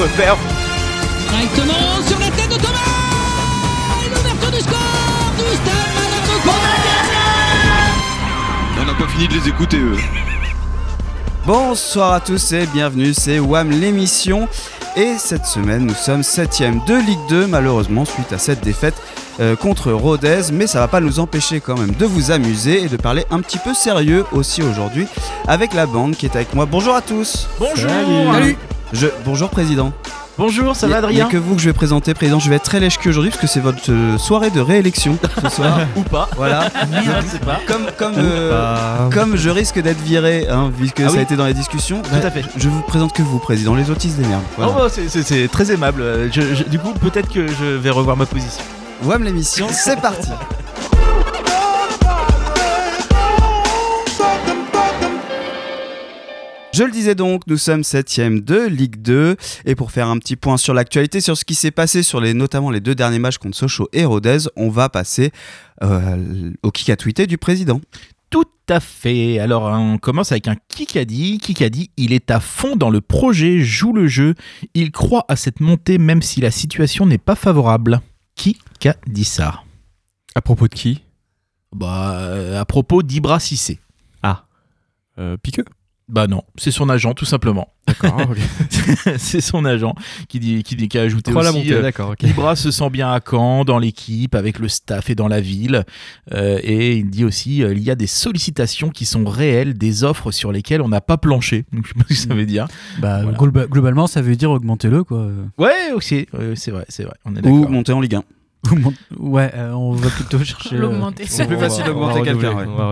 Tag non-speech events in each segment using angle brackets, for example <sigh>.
légère contre-perf. Directement sur la tête de Thomas Et l'ouverture du score du stade Malherbe On n'a pas fini de les écouter eux. Bonsoir à tous et bienvenue, c'est WAM l'émission. Et cette semaine, nous sommes 7ème de Ligue 2, malheureusement, suite à cette défaite euh, contre Rodez. Mais ça va pas nous empêcher quand même de vous amuser et de parler un petit peu sérieux aussi aujourd'hui avec la bande qui est avec moi. Bonjour à tous Bonjour Salut Je, Bonjour Président Bonjour, ça va a- il y Adrien a que vous que je vais présenter, Président. Je vais être très lèche-cul aujourd'hui parce que c'est votre euh, soirée de réélection ce <laughs> soir. Ou pas voilà. <laughs> Je sais pas. Comme, comme, euh, comme je risque d'être viré, hein, vu que Ah ça oui. a été dans les discussions, Tout à fait. je vous présente que vous, Président. Les démerdent. Voilà. Oh, bah, c'est- c'est c'est très aimable. Euh, je- je- du coup, peut-être que je vais revoir ma position. WAM l'émission, c'est parti <laughs> Je le disais donc, nous sommes 7ème de Ligue 2 et pour faire un petit point sur l'actualité, sur ce qui s'est passé sur les, notamment les deux derniers matchs contre Sochaux et Rodez, on va passer euh, au kick à tweeter du président. Tout à fait. Alors, on commence avec un Kikadi. Kikadi, il est à fond dans le projet, joue le jeu. Il croit à cette montée même si la situation n'est pas favorable. Qui a dit ça À propos de qui? Bah, à propos d'Ibra Cissé. euh, Piqueux? Bah non, c'est son agent tout simplement. D'accord, ok. <laughs> c'est son agent qui dit qui dit qui a ajouté Crois la aussi. montée, euh, d'accord, ok. Ibra se sent bien à Caen, dans l'équipe, avec le staff et dans la ville. Euh, et il dit aussi euh, il y a des sollicitations qui sont réelles, des offres sur lesquelles on n'a pas planché. <laughs> Donc, je sais pas ce que ça veut dire. Bah, Voilà. globa- globalement, ça veut dire augmentez-le, quoi. Ouais, aussi, c'est vrai, c'est vrai. On est Ou monter en Ligue 1. ouais, euh, on va plutôt chercher. <laughs> euh, L'augmenter. C'est plus On va- facile on va d'augmenter renouveler, quelqu'un, ouais.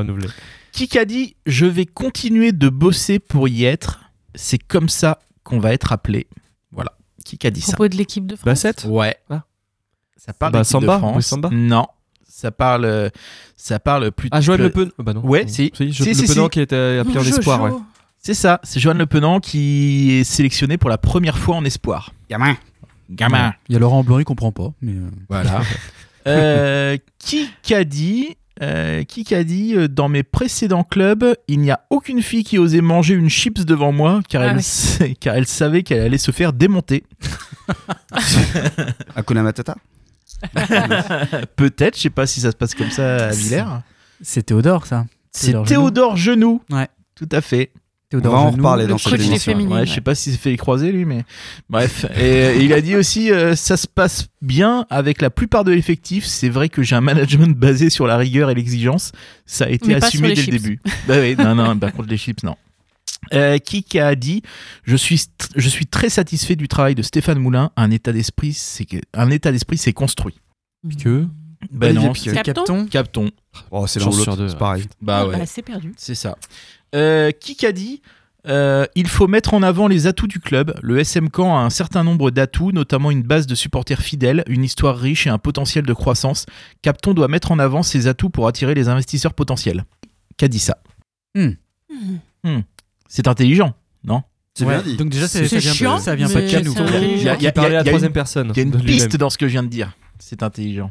Qui a dit je vais continuer de bosser pour y être C'est comme ça qu'on va être appelé. Voilà. Qui a dit ça propos de l'équipe de France. Bassett Ouais. Ah. Ça parle Bah, d'équipe de Samba, France. Samba Non. Ça parle, ça parle plus. Ah, que- Le Pen. Bah non. Ouais, si. Si, Le si, Penant si. qui était appelé en espoir, ouais. C'est ça. C'est Joanne Le Penant qui est sélectionné pour la première fois en espoir. Gamin Gamin. Il y a Laurent Blanc, il comprend pas. Mais euh, Voilà. <laughs> Euh, qui qu'a dit euh, qui qu'a dit euh, dans mes précédents clubs, il n'y a aucune fille qui osait manger une chips devant moi car, Ah elle, oui. sa- <laughs> car elle savait qu'elle allait se faire démonter. <laughs> Hakuna Matata? <laughs> Peut-être, je sais pas si ça se passe comme ça à Villers. c'est Théodore, ça. C'est Théodore Théodore Genoux. Ouais. Tout à fait. Théodore On va en reparler le dans cette émission. Ouais, je sais pas s'il s'est fait les croiser lui, mais bref. Et, et il a dit aussi, euh, ça se passe bien avec la plupart de l'effectif. C'est vrai que j'ai un management basé sur la rigueur et l'exigence. Ça a été Mais assumé dès le début. bah oui, non, non, par contre les chips, non. Euh, qui a dit je suis je suis très satisfait du travail de Stéphane Moulin. Un état d'esprit, c'est que- un état d'esprit s'est construit. Piqueux. Ben Olivier non, c'est Capton Capton. Oh, c'est l'un l'autre, deux, c'est pareil. Bah Ah, ouais. bah, c'est perdu. C'est ça. Euh, qui a dit euh, il faut mettre en avant les atouts du club. Le SM Caen a un certain nombre d'atouts, notamment une base de supporters fidèles, une histoire riche et un potentiel de croissance. Capton doit mettre en avant ses atouts pour attirer les investisseurs potentiels. Qu'a dit ça Hmm. C'est intelligent, non C'est Ouais, bien dit. Donc déjà, ça vient, chiant, ça vient pas de chez nous. Il y a- y y une- personne. Il y a une de lui-même. piste dans ce que je viens de dire. C'est intelligent.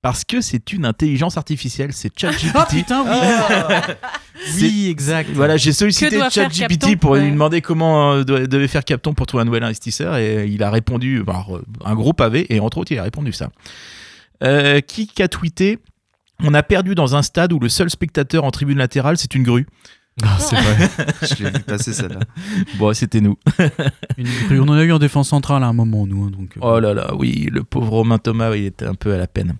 Parce que c'est une intelligence artificielle, c'est <laughs> ChatGPT. Ah putain, oui Oui, exact. Voilà, j'ai sollicité ChatGPT pour lui demander comment euh, devait faire Capton pour trouver un nouvel investisseur et il a répondu par euh, un gros pavé et entre autres il a répondu ça. Euh, qui a tweeté On a perdu dans un stade où le seul spectateur en tribune latérale c'est une grue. Ah, c'est vrai. <laughs> Je l'ai vu passer celle-là. Bon, c'était nous. <laughs> Une. On en a eu en défense centrale à un moment, nous. hein, donc, euh, Oh là là, oui, le pauvre Romain Thomas, il était un peu à la peine.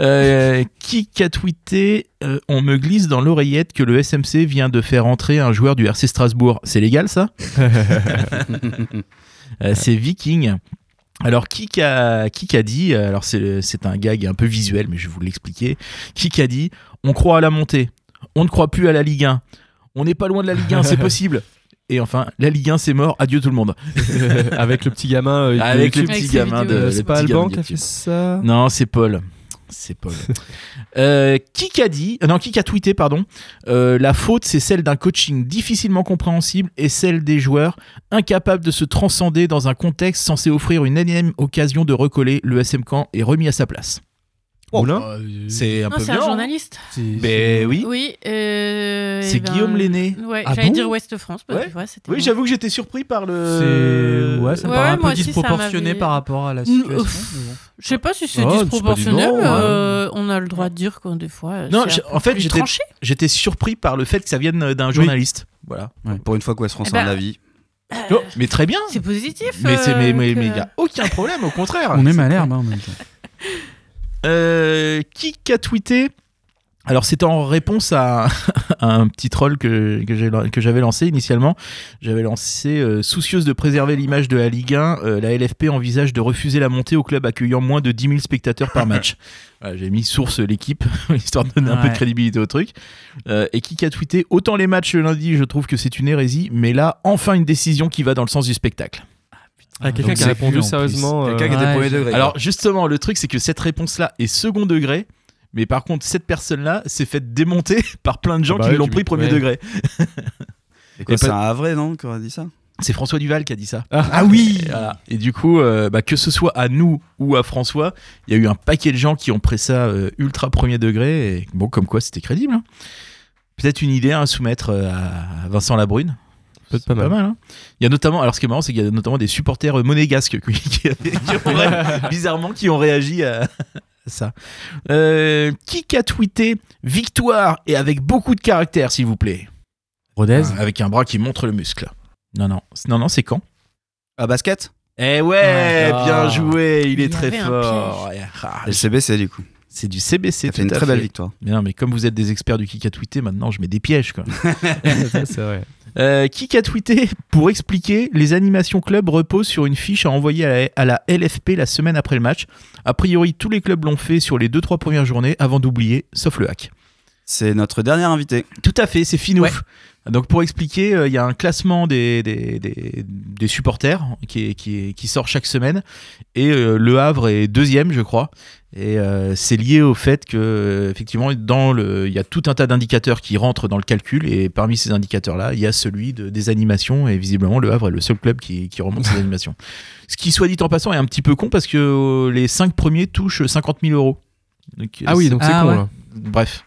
Euh, <laughs> qui a tweeté euh, On me glisse dans l'oreillette que le SMC vient de faire entrer un joueur du RC Strasbourg. C'est légal ça Euh, C'est Viking. Alors, qui a, qui a dit Alors, c'est c'est un gag un peu visuel, mais je vais vous l'expliquer. Qui a dit On croit à la montée. On ne croit plus à la Ligue 1. On n'est pas loin de la Ligue 1, c'est <laughs> possible. Et enfin, la Ligue 1, c'est mort. Adieu tout le monde. <laughs> Avec le petit gamin. euh, de Avec le petit gamin de. Euh, C'est pas Alban qui a fait ça Non, c'est Paul. C'est Paul. <laughs> Euh, qui a dit, euh, non, qui a tweeté, pardon, euh, la faute c'est celle d'un coaching difficilement compréhensible et celle des joueurs incapables de se transcender dans un contexte censé offrir une énième occasion de recoller. Le SM Caen est remis à sa place. Moulin Euh, C'est un Non, peu c'est un bien. journaliste. Ben oui. Oui. euh, C'est eh ben, Guillaume Lenné. Ouais, Ah j'allais bon dire Ouest France. bah, Ouais. c'était Oui, bon. j'avoue que j'étais surpris par le. C'est ouais, ça me Ouais, paraît un moi peu aussi, ça disproportionné m'avait- par rapport à la situation. ouf. mais bon. Je sais pas si c'est Oh, c'est pas disproportionnel, du mais non, euh, on a le droit de dire quand des fois. euh, Non, c'est j'ai- un peu en fait, plus j'étais- tranché. J'étais surpris par le fait que ça vienne d'un journaliste. Voilà. Pour une fois qu'Ouest France Eh ben, a un avis. Oh, mais très bien. C'est positif. Mais c'est mais euh, mais que- mais il y a aucun problème au contraire. On est Malherbe hein, en même temps. <laughs> Euh, qui a tweeté? Alors c'était en réponse à, <laughs> à un petit troll que, j'avais lancé initialement. J'avais lancé euh, soucieuse de préserver l'image de la Ligue 1, euh, la LFP envisage de refuser la montée au club accueillant moins de 10 000 spectateurs par match. <laughs> Voilà, j'ai mis source l'équipe <laughs> histoire de donner un peu de crédibilité au truc. Euh, et qui a tweeté? Autant les matchs le lundi, je trouve que c'est une hérésie, mais là enfin une décision qui va dans le sens du spectacle. Ah, quelqu'un qui a répondu sérieusement. Quelqu'un qui euh, était ouais, premier je- degré. Alors justement, le truc c'est que cette réponse-là est second degré, mais par contre cette personne-là s'est faite démonter <laughs> par plein de gens Ah bah qui ouais, l'ont pris premier ouais. degré. <laughs> C'est pas- un Havrais, non, qui aurait dit ça? C'est François Duval qui a dit ça. Ah, oui Voilà. Et du coup, euh, bah, que ce soit à nous ou à François, il y a eu un paquet de gens qui ont pris ça euh, ultra premier degré, et bon, comme quoi c'était crédible. hein. Peut-être une idée à soumettre euh, à Vincent Labrune? Peut-être pas Pas mal. mal, hein. Il y a notamment, alors ce qui est marrant, c'est qu'il y a notamment des supporters euh, monégasques qui, <laughs> qui avaient- qui ont ré- <laughs> bizarrement, qui ont réagi à ça. Euh, qui a tweeté victoire et avec beaucoup de caractère, s'il vous plaît? Rodez Ah, Avec un bras qui montre le muscle. Non, non, non, non, c'est quand? À basket? Eh ouais, bien Ah. joué, il Il est très fort. Ah, le CBC, du coup. c'est du CBC. Ça fait tout une à très belle victoire. Mais non, mais comme vous êtes des experts du kick à tweeter, maintenant je mets des pièges. Quoi. <laughs> C'est vrai. Euh, qui a tweeté pour expliquer les animations club reposent sur une fiche à envoyer à la, à la LFP la semaine après le match. A priori, tous les clubs l'ont fait sur les 2-3 premières journées avant d'oublier, sauf le hack. C'est notre dernier invité. Tout à fait, c'est Finouf. Donc pour expliquer, euh, il y a un classement des, des, des- des supporters qui, est- qui, est- qui sort chaque semaine et euh, Le Havre est deuxième, je crois. Et euh, c'est lié au fait que effectivement, dans le, il y a tout un tas d'indicateurs qui rentrent dans le calcul et parmi ces indicateurs-là, il y a celui de, des animations et visiblement Le Havre est le seul club qui, qui remonte ces <laughs> animations. Ce qui, soit dit en passant, est un petit peu con parce que les cinq premiers touchent 50 000 euros. Donc, Ah oui, donc c'est Ah con ouais. là. Bref.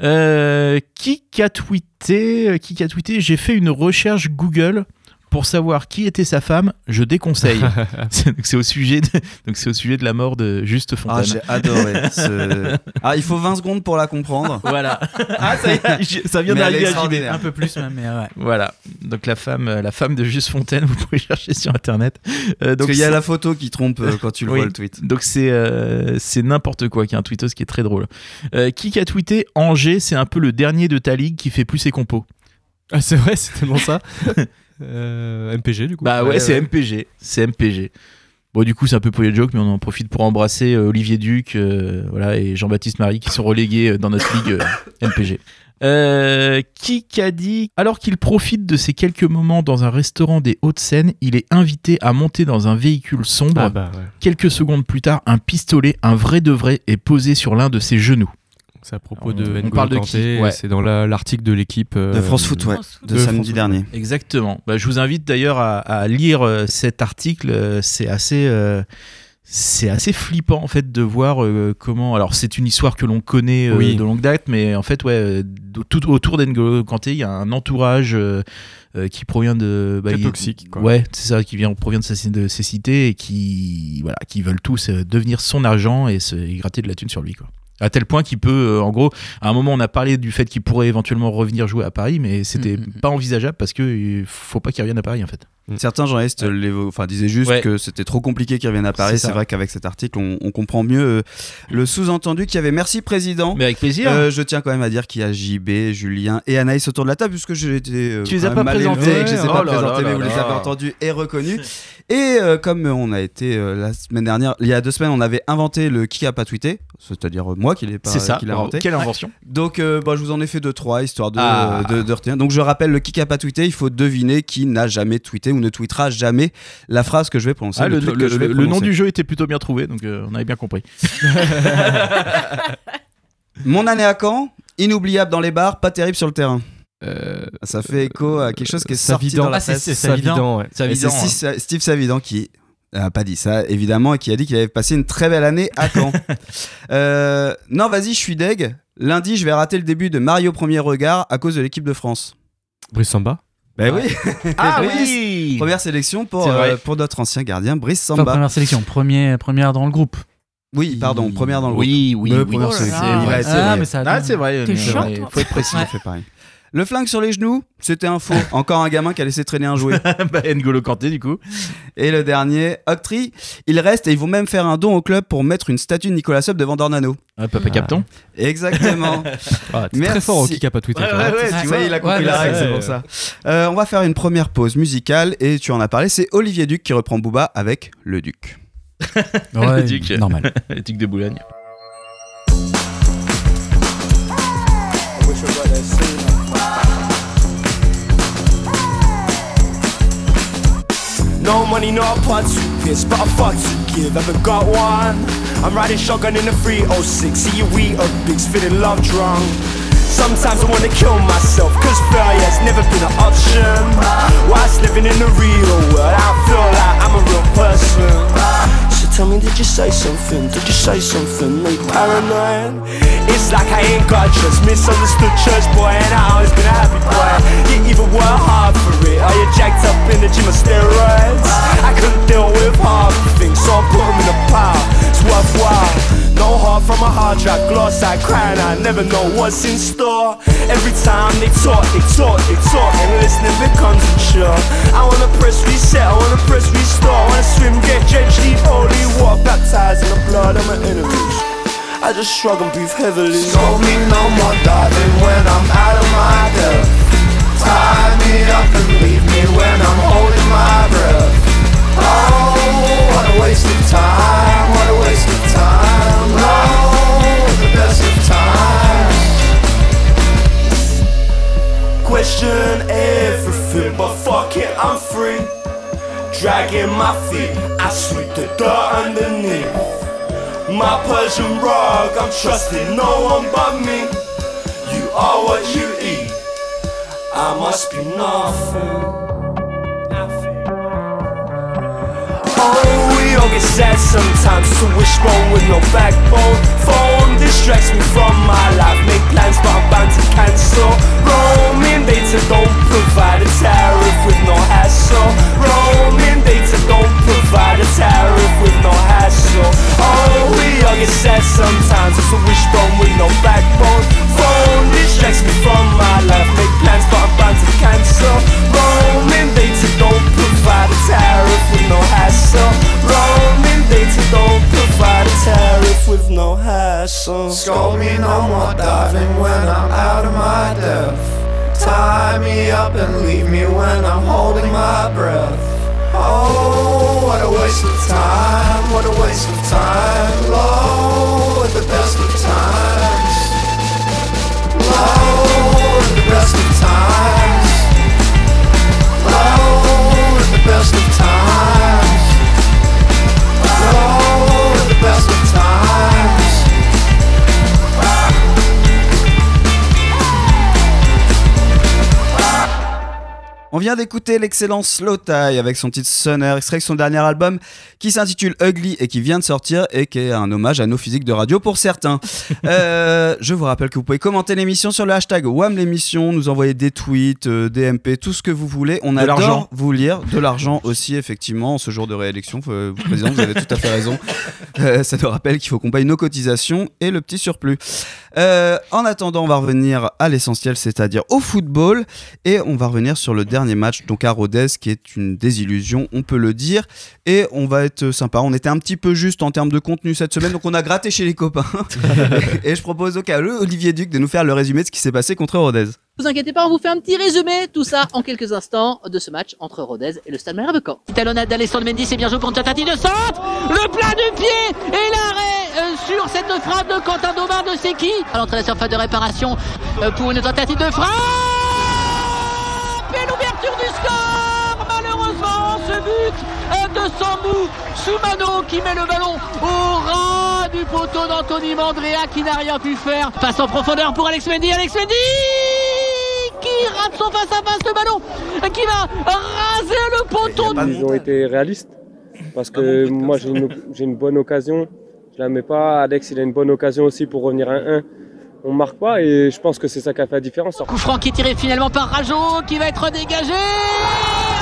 Euh, qui a tweeté Qui a tweeté? J'ai fait une recherche Google pour savoir qui était sa femme. Je déconseille. <laughs> C'est- au sujet de, donc c'est au sujet de la mort de Juste Ah, Fontaine. j'ai adoré. ce- <laughs> Ah, il faut 20 secondes pour la comprendre. voilà. <laughs> Ah, ça, y est, j- ça vient d'arriver à. Un peu plus même, mais ouais. Voilà. Donc la femme, euh, la femme de Juste Fontaine, vous pouvez chercher sur internet. Euh, Donc donc il y a la photo qui trompe euh, quand tu le Oui. vois le tweet. Donc c'est euh, c'est n'importe quoi qui est un tweetos qui est très drôle. Euh, qui a tweeté Angers, c'est un peu le dernier de ta ligue qui fait plus ses compos. Ah, c'est vrai, c'est tellement ça. Euh, MPG du coup. Bah ouais, Ouais, c'est ouais. MPG. C'est MPG. Bon, du coup, c'est un peu pour les jokes, mais on en profite pour embrasser euh, Olivier Duc euh, voilà, et Jean-Baptiste Marie qui sont relégués euh, dans notre ligue euh, MPG. Euh, qui a dit alors qu'il profite de ces quelques moments dans un restaurant des Hauts-de-Seine, il est invité à monter dans un véhicule sombre. Ah bah ouais. Quelques secondes plus tard, un pistolet, un vrai de vrai, est posé sur l'un de ses genoux. C'est à propos On- de on N'Golo parle de Kanté, qui Ouais. C'est dans la- l'article de l'équipe. euh, De France Foot, ouais. France Foot. De De samedi France dernier. Exactement. Bah, je vous invite d'ailleurs à, à lire euh, cet article. Euh, C'est assez, euh, c'est assez flippant en fait de voir euh, comment. Alors c'est une histoire que l'on connaît euh, Oui. de longue date, mais en fait ouais, tout autour d'Engolo Kanté, il y a un entourage euh, euh, qui provient de. bah, il- toxique, quoi. Ouais, c'est ça, qui vient provient de, sa- de ces cités et qui voilà, qui veulent tous euh, devenir son argent et se et gratter de la thune sur lui quoi. À tel point qu'il peut, euh, en gros, à un moment, on a parlé du fait qu'il pourrait éventuellement revenir jouer à Paris, mais c'était Mhm. pas envisageable parce que il faut pas qu'il revienne à Paris en fait. Certains journalistes enfin, disaient juste Ouais. que c'était trop compliqué qu'ils reviennent à Paris. C'est vrai qu'avec cet article, on, on comprend mieux euh, le sous-entendu qu'il y avait. Merci, Président. Mais avec plaisir. Euh, je tiens quand même à dire qu'il y a JB, Julien et Anaïs autour de la table, puisque j'ai été euh, Tu les as pas mal que je les ai Oh pas présentés, mais vous là les avez entendus et reconnus. Et euh, comme on a été euh, la semaine dernière, il y a deux semaines, on avait inventé le qui a pas tweeté, c'est-à-dire euh, moi qui l'ai pas c'est ça. qui inventé. Quelle invention. Donc euh, bah, je vous en ai fait deux trois histoire de, Ah. euh, de, de retenir. Donc je rappelle le qui a pas tweeté, il faut deviner qui n'a jamais tweeté ou ne tweetera jamais la phrase que je vais prononcer. Ah, le, tweet le- que je vais le- le nom du jeu était plutôt bien trouvé, donc euh, on avait bien compris. <laughs> Mon année à Caen, inoubliable dans les bars, pas terrible sur le terrain. Euh, Ça fait écho à quelque chose qui est sorti dans la Ah, c'est- presse. c'est Savidan. Savidan, ouais. Ça Et c'est Steve Steve Savidan qui a pas dit ça, évidemment, et qui a dit qu'il avait passé une très belle année à Caen. <laughs> Euh, non, vas-y, je suis deg. Lundi, je vais rater le début de Mario Premier Regard à cause de l'équipe de France. Brice Samba? Ben oui, <laughs> Ah Brice. oui première sélection pour, euh, pour notre ancien gardien, Brice Enfin, Samba. première sélection, premier, première dans le groupe. Oui, pardon, première dans le groupe. Oui, oui, oui. première Oh sélection. Ah, ouais. mais ça. Ah, c'est vrai. T'es c'est chiant, vrai. toi. Faut être précis. A fait pareil. Le flingue sur les genoux, c'était un faux. <laughs> Encore un gamin qui a laissé traîner un jouet. <laughs> bah, N'Golo Kanté, du coup. Et le dernier, Octree, il reste et ils vont même faire un don au club pour mettre une statue de Nicolas Sub devant Dornano. Ah, Papa Capton. Exactement. <laughs> Ah, t'es Merci. très fort au kick-up à Twitter. Ouais, toi. ouais, ouais, tu tu vois, il a compris Ouais, la règle, c'est ouais. pour ça. Euh, on va faire une première pause musicale et tu en as parlé, c'est Olivier Duc qui reprend Booba avec Le Duc. Ouais, Duc. normal. Éthique de Boulogne. No money, not a part to piss, but a fuck to give. Haven't got one. I'm riding shotgun in a 306. See you eat up bigs, feeling love drunk. Sometimes I wanna kill myself, cause failure's never been an option. Whilst living in the real world, I feel like I'm a real person. Tell me, did you say something? Did you say something? Are you paranoid? It's like I ain't got trust. Misunderstood church boy, and I always been a happy boy. You even work hard for it. Are you jacked up in the gym of steroids? I couldn't deal with the things, so I put 'em in a pile. It's worthwhile. No heart from a hard drive, gloss I crying, I never know what's in store. Every time they talk, they talk, they talk, and listening becomes chore. I wanna press reset, I wanna press restore, I wanna swim, get leave holy water, baptized in the blood of my enemies. I just shrug and breathe heavily. Told me no more diving when I'm out of my depth. Tie me up and leave me when I'm holding my Question everything, but fuck it, I'm free. Dragging my feet, I sweep the dirt underneath. My Persian rug, I'm trusting no one but me. You are what you eat. I must be nothing. Oh, we all get sad sometimes. A wishbone with no backbone. Phone distracts me from my life. Make plans, but I'm bound to cancel. Roaming data don't provide a tariff with no hassle. Roaming data don't provide a tariff with no hassle. Oh, we all get sad sometimes. It's a wishbone with no backbone. Phone distracts me from my life. Make plans, but I'm bound to cancel. Roaming data don't provide a tariff with no hassle. Roaming data don't tariff with no hassle. Scold me no more diving when I'm out of my depth. Tie me up and leave me when I'm holding my breath. Oh, what a waste of time, what a waste of time. Low the best of On vient d'écouter l'excellent Slow Tie avec son titre Sunner, extrait de son dernier album qui s'intitule Ugly et qui vient de sortir et qui est un hommage à nos physiques de radio pour certains. <laughs> Euh, je vous rappelle que vous pouvez commenter l'émission sur le hashtag WAM l'émission, nous envoyer des tweets, euh, des MP, tout ce que vous voulez. On De adore l'argent. vous lire, de l'argent aussi effectivement en ce jour de réélection. Faut- président, vous avez tout à fait raison. Euh, ça nous rappelle qu'il faut qu'on paye nos cotisations et le petit surplus. Euh, en attendant, on va revenir à l'essentiel, c'est-à-dire au football. Et on va revenir sur le dernier match, donc à Rodez, qui est une désillusion, on peut le dire. Et on va être sympa. On était un petit peu juste en termes de contenu cette semaine, donc on a gratté chez les copains. <laughs> et je propose au cas où Olivier Duc de nous faire le résumé de ce qui s'est passé contre Rodez. Vous inquiétez pas, on vous fait un petit résumé, tout ça en quelques instants de ce match entre Rodez et le Stade Malherbe Caen. Talonnade d'Alessandro Mendy, c'est bien joué pour une tentative de centre Le plat du pied et l'arrêt euh, sur cette frappe de Quentin Daumar de Seki à l'entrée de la surface de réparation euh, pour une tentative de frappe et l'ouverture du score Malheureusement, ce but euh, de Sambou Soumano qui met le ballon au ras du poteau d'Anthony Mandrea qui n'a rien pu faire. Passe en profondeur pour Alex Mendy, Alex Mendy qui rate son face à face le ballon, qui va raser le poteau. Ils ont été réalistes. Parce que moi, j'ai une, j'ai une bonne occasion. Je la mets pas. Alex, il a une bonne occasion aussi pour revenir à 1 On marque pas et je pense que c'est ça qui a fait la différence. Coup franc qui est tiré finalement par Rajo, qui va être dégagé.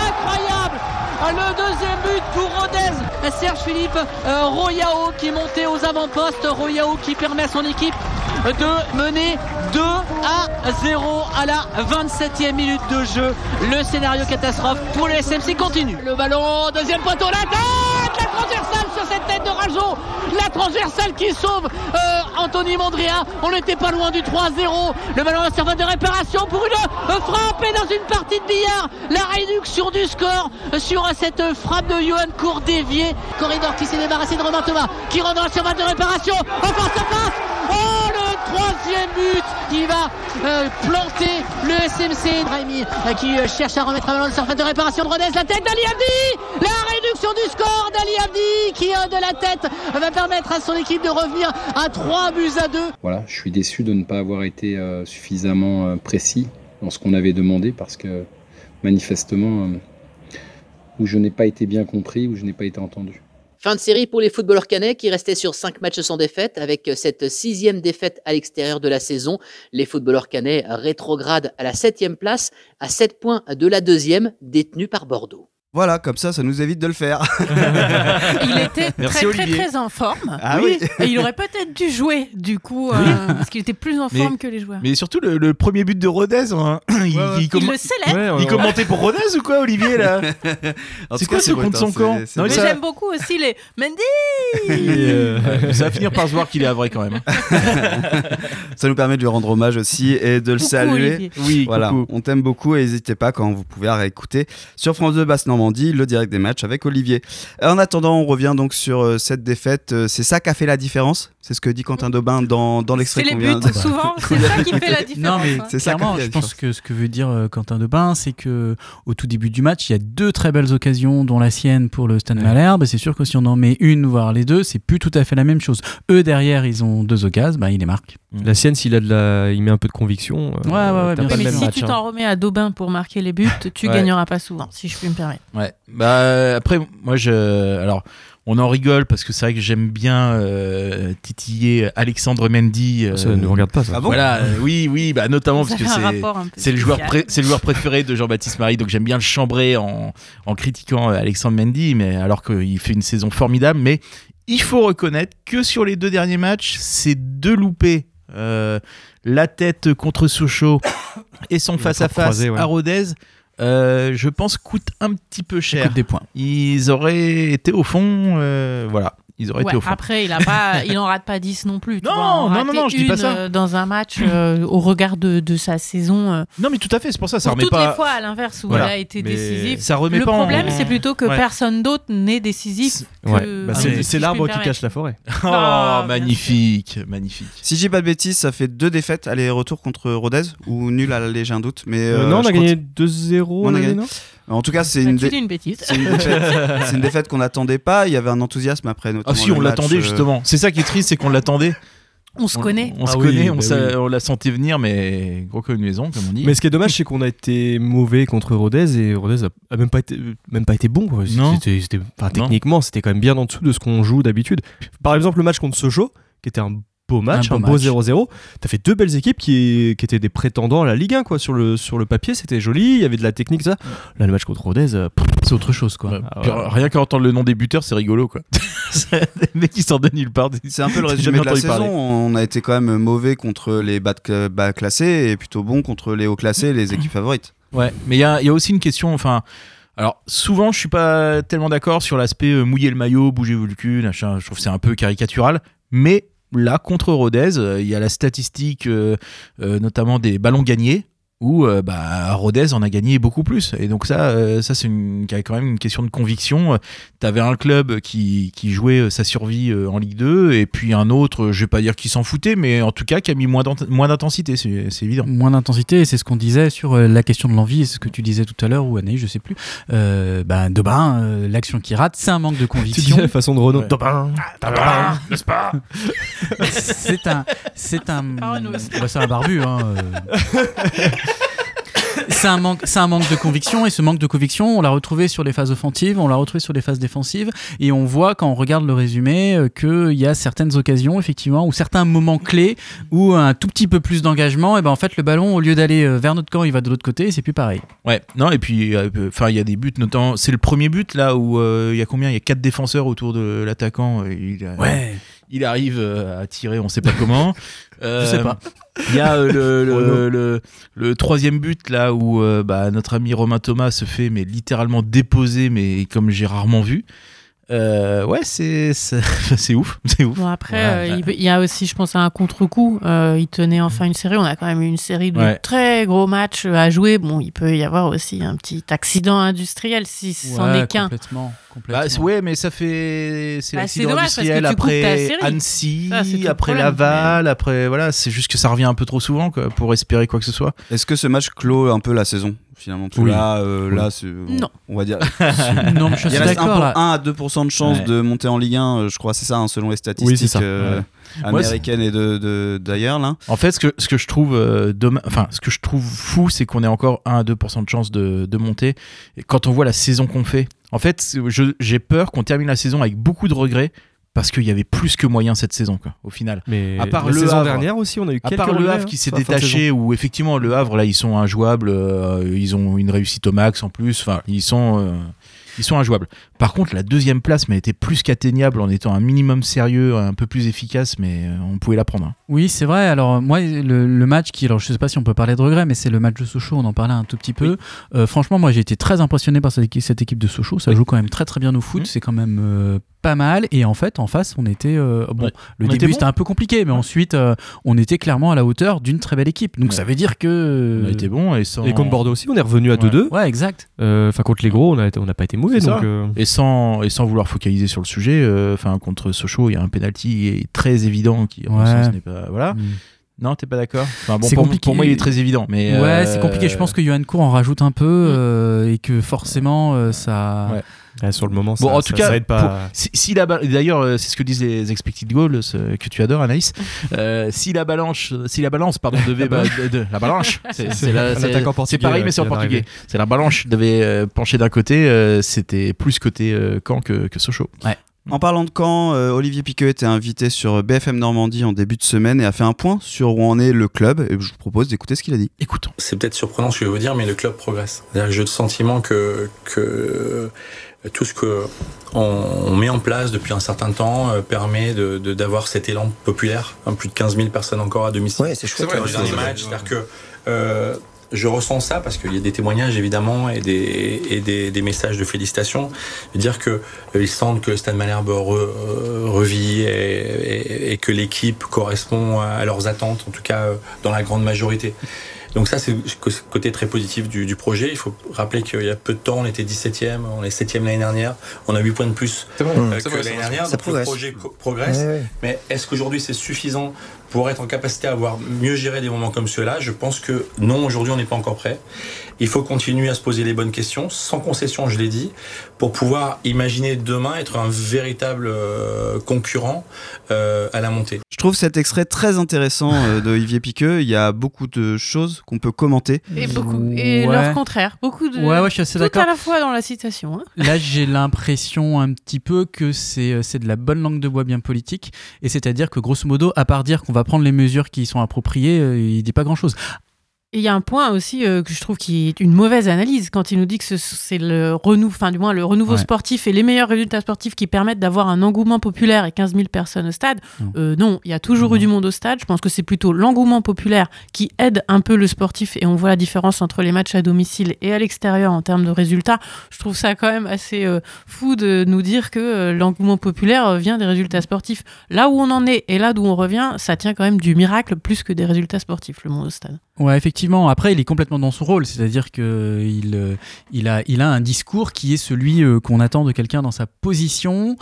Incroyable le deuxième but pour Rodez. Serge Philippe euh, Royao qui est monté aux avant-postes. Royao qui permet à son équipe de mener 2 à 0 à la 27e minute de jeu. Le scénario catastrophe pour le SMC continue. Le ballon, deuxième poteau, la tête La transversale sur cette tête de Rajo La transversale qui sauve euh, Anthony Mondria. On n'était pas loin du 3-0. Le ballon en serveur de réparation pour une euh, frappe et dans une partie de billard. La réduction du score sur cette frappe de Johan Cour dévié. Corridor qui s'est débarrassé de Romain Thomas qui rentre dans la surface de réparation. Encore sa place Oh le troisième but qui va euh, planter le SMC. Raimi euh, qui euh, cherche à remettre un ballon de surface de réparation Rodez. La tête d'Ali Abdi La réduction du score d'Ali Abdi qui de la tête va permettre à son équipe de revenir à 3 buts à 2. Voilà, je suis déçu de ne pas avoir été suffisamment précis dans ce qu'on avait demandé parce que manifestement, où je n'ai pas été bien compris, où je n'ai pas été entendu. Fin de série pour les footballeurs canets qui restaient sur 5 matchs sans défaite avec cette sixième défaite à l'extérieur de la saison. Les footballeurs canets rétrogradent à la septième place à 7 points de la deuxième détenue par Bordeaux. Voilà, comme ça, ça nous évite de le faire. <laughs> Il était Merci, très, Olivier. très très en forme. Ah oui. Et il aurait peut-être dû jouer, du coup, euh, parce qu'il était plus en Mais- forme que les joueurs. Mais surtout le, le premier but de Rodez, hein, <clears throat> il, il comm- Il le célèbre. il commentait pour Rodez ou quoi, Olivier là <laughs> En C'est tout quoi cas, ce contre son camp c'est- c'est Non, Mais ça- j'aime beaucoup aussi les Mendy <laughs> Ouais, Ça va finir par se voir qu'il est à vrai quand même. Ça nous permet de lui rendre hommage aussi et de le Coucou, saluer. Olivier. Oui, Voilà, coucou. on t'aime beaucoup et n'hésitez pas quand vous pouvez à réécouter sur France 2 Basse Normandie le direct des matchs avec Olivier. En attendant, on revient donc sur euh, cette défaite. Euh, C'est ça qui a fait la différence? C'est ce que dit Quentin Daubin dans, dans l'extrait C'est les qu'on vient de- souvent, c'est ça qui fait la différence. <laughs> Non, mais hein. C'est ça clairement, je pense que ce que veut dire euh, Quentin Debain, c'est que au tout début du match, il y a deux très belles occasions, dont la sienne pour le Stade Malherbe. Et c'est sûr que si on en met une, voire les deux, c'est plus tout à fait la même chose. Eux, derrière, ils ont deux occasions, bah, ils les marquent. La sienne, s'il a de la... il met un peu de conviction. euh, Ouais, ouais, ouais, bien pas Oui, le mais même si match, tu hein. t'en remets à Daubin pour marquer les buts, tu Ouais. gagneras pas souvent, si je puis me permettre. Ouais. Bah après, moi je, alors on en rigole parce que c'est vrai que j'aime bien euh, titiller Alexandre Mendy. euh, Ça ne nous regarde pas, ça. Ah bon voilà, euh, oui, oui, bah notamment Ça parce que c'est. le, joueur c'est le joueur préféré de Jean-Baptiste Marie, donc j'aime bien le chambrer en, en critiquant euh, Alexandre Mendy, mais alors qu'il fait une saison formidable. Mais il faut reconnaître que sur les deux derniers matchs, ces deux loupés, euh, la tête contre Sochaux et son face-à-face croisé, ouais. à Rodez, euh, je pense coûte un petit peu cher. Coûte des points. Ils auraient été au fond, euh, voilà, ils auraient Ouais, été au fond. après, il a pas, <laughs> il en rate pas 10 non plus. tu Non, vois, en non, non, non, je dis pas ça. euh, Dans un match euh, au regard de, de sa saison. euh, Non, mais tout à fait, c'est pour ça, ça pour remet toutes pas. les fois à l'inverse où Voilà. il a été Mais décisif. Ça remet le pas en- problème, c'est plutôt que Ouais. personne d'autre n'est décisif. Ouais. Bah, Ah, c'est si je l'arbre qui cache la forêt. <laughs> Oh, bien magnifique, magnifique. Si j'ai pas de bêtises, ça fait deux défaites aller-retour contre Rodez ou nul à j'ai un doute. Mais Euh, euh, non, on a gagné que- 2-0. En tout cas, c'est Bah, une, dé- une bêtise. <laughs> c'est une défaite, qu'on n'attendait pas. Il y avait un enthousiasme après. Ah si, on match, l'attendait euh, justement. C'est ça qui est triste, c'est qu'on l'attendait. On se connaît. On se Ah oui, connaît, on, bah oui. on l'a senti venir, mais gros comme une maison, comme on dit. Mais ce qui est dommage, c'est qu'on a été mauvais contre Rodez et Rodez a, a même pas été même pas été bon. quoi. Non. C'était- c'était- enfin, Non. techniquement, c'était quand même bien en dessous de ce qu'on joue d'habitude. Par exemple, le match contre Sochaux, qui était un beau match, Un un beau beau match. 0-0. T'as fait deux belles équipes qui, qui étaient des prétendants à la Ligue 1 quoi. Sur le sur le papier, c'était joli. Il y avait de la technique ça. Là, le match contre Rodez, euh, C'est autre chose, quoi. Ouais. Ah ouais. Rien qu'à entendre le nom des buteurs, c'est rigolo quoi. <laughs> Des mecs qui sortent de nulle part. C'est un peu le J'ai résumé jamais de la saison. parler. On a été quand même mauvais contre les bas, classés et plutôt bon contre les hauts classés, les équipes favorites. Ouais, mais il y a, il y a aussi une question, enfin. Alors, souvent, je suis pas tellement d'accord sur l'aspect euh, mouiller le maillot, bouger le cul, machin. Je trouve que c'est un peu caricatural. Mais là, contre Rodez, euh, il y a la statistique, euh, euh, notamment des ballons gagnés, où euh, bah, Rodez en a gagné beaucoup plus. Et donc, ça, euh, ça c'est une, quand même une question de conviction. Tu avais un club qui, qui jouait euh, sa survie en Ligue 2, et puis un autre, je vais pas dire qui s'en foutait, mais en tout cas, qui a mis moins d'int- moins d'intensité, c'est c'est évident. Moins d'intensité, et c'est ce qu'on disait sur la question de l'envie, ce que tu disais tout à l'heure, ou Anaïs, je sais plus. Euh, bah, Debain, euh, l'action qui rate, c'est un manque de tu conviction. dis la façon de Renault. Ouais. Dobin, Dobin, n'est-ce pas? c'est un. C'est un. C'est- bah, c'est un barbu, hein. <laughs> c'est un manque, c'est un manque de conviction et ce manque de conviction, on l'a retrouvé sur les phases offensives, on l'a retrouvé sur les phases défensives et on voit quand on regarde le résumé euh, qu'il y a certaines occasions effectivement ou certains moments clés où un tout petit peu plus d'engagement, et ben en fait le ballon au lieu d'aller euh, vers notre camp, il va de l'autre côté et c'est plus pareil. Ouais, non, et puis, euh, enfin, il y a des buts, notamment, c'est le premier but là où il y a combien? Il y a quatre défenseurs autour de l'attaquant. Il, a- Ouais. il arrive à tirer, on sait pas comment. <laughs> Je sais pas. Il y a euh, le, le, le- le troisième but là où euh, bah, notre ami Romain Thomas se fait mais littéralement déposer, mais comme j'ai rarement vu. Euh, ouais, c'est c'est <laughs> c'est ouf, c'est ouf. Bon, après, Ouais. euh, il y a aussi, je pense, un contre-coup. Euh, il tenait enfin une série. On a quand même eu une série de Ouais. très gros matchs à jouer. Bon, il peut y avoir aussi un petit accident industriel si c'en Ouais, est qu'un. Complètement, complètement. Bah, ouais, mais ça fait. C'est Bah, l'accident dommage parce que industriel tu après. Annecy, Ça, après problème. Laval, après. Voilà, c'est juste que ça revient un peu trop souvent quoi, pour espérer quoi que ce soit. Est-ce que ce match clôt un peu la saison? Finalement Parce Oui. Là, euh, Oui. là c'est- Non. on va dire. <laughs> Non, mais je Il suis reste d'accord, un, là. 1 à 2% de chance Ouais. de monter en Ligue 1, euh, je crois, c'est ça, hein, selon les statistiques Oui, c'est ça. euh, Ouais. Moi, c'est- américaines et de- de- d'ailleurs. là. En fait, ce que, ce que je trouve euh, enfin, ce que je trouve fou, c'est qu'on ait encore 1 à 2% de chance de, de monter. Et quand on voit la saison qu'on fait, en fait, j'ai peur qu'on termine la saison avec beaucoup de regrets parce qu'il y avait plus que moyen cette saison, quoi, au final. Mais à part la le saison Havre, dernière aussi, on a eu à quelques part le Havre qui s'est détaché, où effectivement le Havre là ils sont injouables, euh, ils ont une réussite au max en plus, enfin ils sont euh, ils sont injouables. Par contre la deuxième place m'a été plus qu'atteignable en étant un minimum sérieux, un peu plus efficace, mais euh, on pouvait la prendre. hein. Oui, c'est vrai. Alors, moi, le, le match qui. Alors, je sais pas si on peut parler de regret, mais c'est le match de Sochaux, on en parlait un tout petit peu. Euh, franchement, moi, j'ai été très impressionné par cette équipe, cette équipe de Sochaux. Ça joue quand même très, très bien au Mmh. foot. C'est quand même euh, pas mal. Et en fait, en face, on était. euh, bon, Ouais. le On début, bon. c'était un peu compliqué, mais ensuite, euh, on était clairement à la hauteur d'une très belle équipe. Donc, Ouais. ça veut dire que. On a été bon et sans Et contre Bordeaux aussi, on est revenu à Ouais. 2-2. Ouais, exact. Euh, Enfin, contre les gros, on n'a pas été mauvais. Donc, euh, Et sans, et sans vouloir focaliser sur le sujet, euh, enfin contre Sochaux, il y a un penalty très évident qui, mon Ouais. sens, n'est pas. Voilà. Mm. Non, t'es pas d'accord enfin, bon, C'est pour, compliqué. pour moi, il est très évident. Mais, ouais, euh, c'est compliqué. Je pense que Johan Cour en rajoute un peu euh, et que forcément, euh, ça. Ouais. ah, sur le moment, Bon, ça, en tout ça- cas, ça aide pas. pour- si, si d'ailleurs, euh, c'est ce que disent les expected goals que tu adores, Anaïs. <laughs> Euh, si la balance, si la balance, pardon, devait de, de- la balance, <laughs> c'est pareil, ouais, mais c'est en portugais. C'est la balance devait euh, pencher d'un côté, euh, c'était plus côté euh, Caen que, que Sochaux. En parlant de Caen, euh, Olivier Piquet était invité sur BFM Normandie en début de semaine et a fait un point sur où en est le club. Et je vous propose d'écouter ce qu'il a dit. Écoutons. C'est peut-être surprenant ce que je vais vous dire, mais le club progresse. J'ai le sentiment que, que tout ce que on, on met en place depuis un certain temps euh, permet de, de- d'avoir cet élan populaire. Hein, plus de 15 000 personnes encore à domicile. Ouais, c'est chouette, le c'est dernier vrai. match. C'est-à-dire que euh, je ressens ça parce qu'il y a des témoignages évidemment et des, et des, des messages de félicitations. De dire que euh, ils sentent que Stade Malherbe euh, revit et que l'équipe correspond à leurs attentes, en tout cas euh, dans la grande majorité. Donc ça, c'est le côté très positif du, du projet. Il faut rappeler qu'il y a peu de temps, on était 17e, on est 7e l'année dernière, on a 8 points de plus euh, que l'année ça- dernière. ça Donc progresse. le projet progresse. Ouais, ouais. Mais est-ce qu'aujourd'hui c'est suffisant pour être en capacité à avoir mieux géré des moments comme ceux-là? Je pense que non, aujourd'hui on n'est pas encore prêt. Il faut continuer à se poser les bonnes questions, sans concession, je l'ai dit, pour pouvoir imaginer demain être un véritable euh, concurrent euh, à la montée. Je trouve cet extrait très intéressant euh, de Olivier Piquet. Il y a beaucoup de choses qu'on peut commenter. Et beaucoup. Et Ouais. leur contraire. Beaucoup de. Ouais, ouais, je suis assez Tout d'accord. à la fois dans la citation. hein. Là, j'ai l'impression un petit peu que c'est de la bonne langue de bois bien politique. Et c'est-à-dire que, grosso modo, à part dire qu'on va prendre les mesures qui sont appropriées, il dit pas grand-chose. Et il y a un point aussi euh, que je trouve qui est une mauvaise analyse quand il nous dit que ce- c'est le renouveau, enfin du moins le renouveau Ouais. sportif et les meilleurs résultats sportifs qui permettent d'avoir un engouement populaire et 15 000 personnes au stade. Non. Euh, non, il y a toujours eu du monde au stade. Je pense que c'est plutôt l'engouement populaire qui aide un peu le sportif et on voit la différence entre les matchs à domicile et à l'extérieur en termes de résultats. Je trouve ça quand même assez euh, fou de nous dire que l'engouement populaire vient des résultats sportifs. Là où on en est et là d'où on revient, ça tient quand même du miracle plus que des résultats sportifs, le monde au stade. Ouais, effectivement. Après, il est complètement dans son rôle, c'est-à-dire que il, euh, il a, il a un discours qui est celui euh, qu'on attend de quelqu'un dans sa position.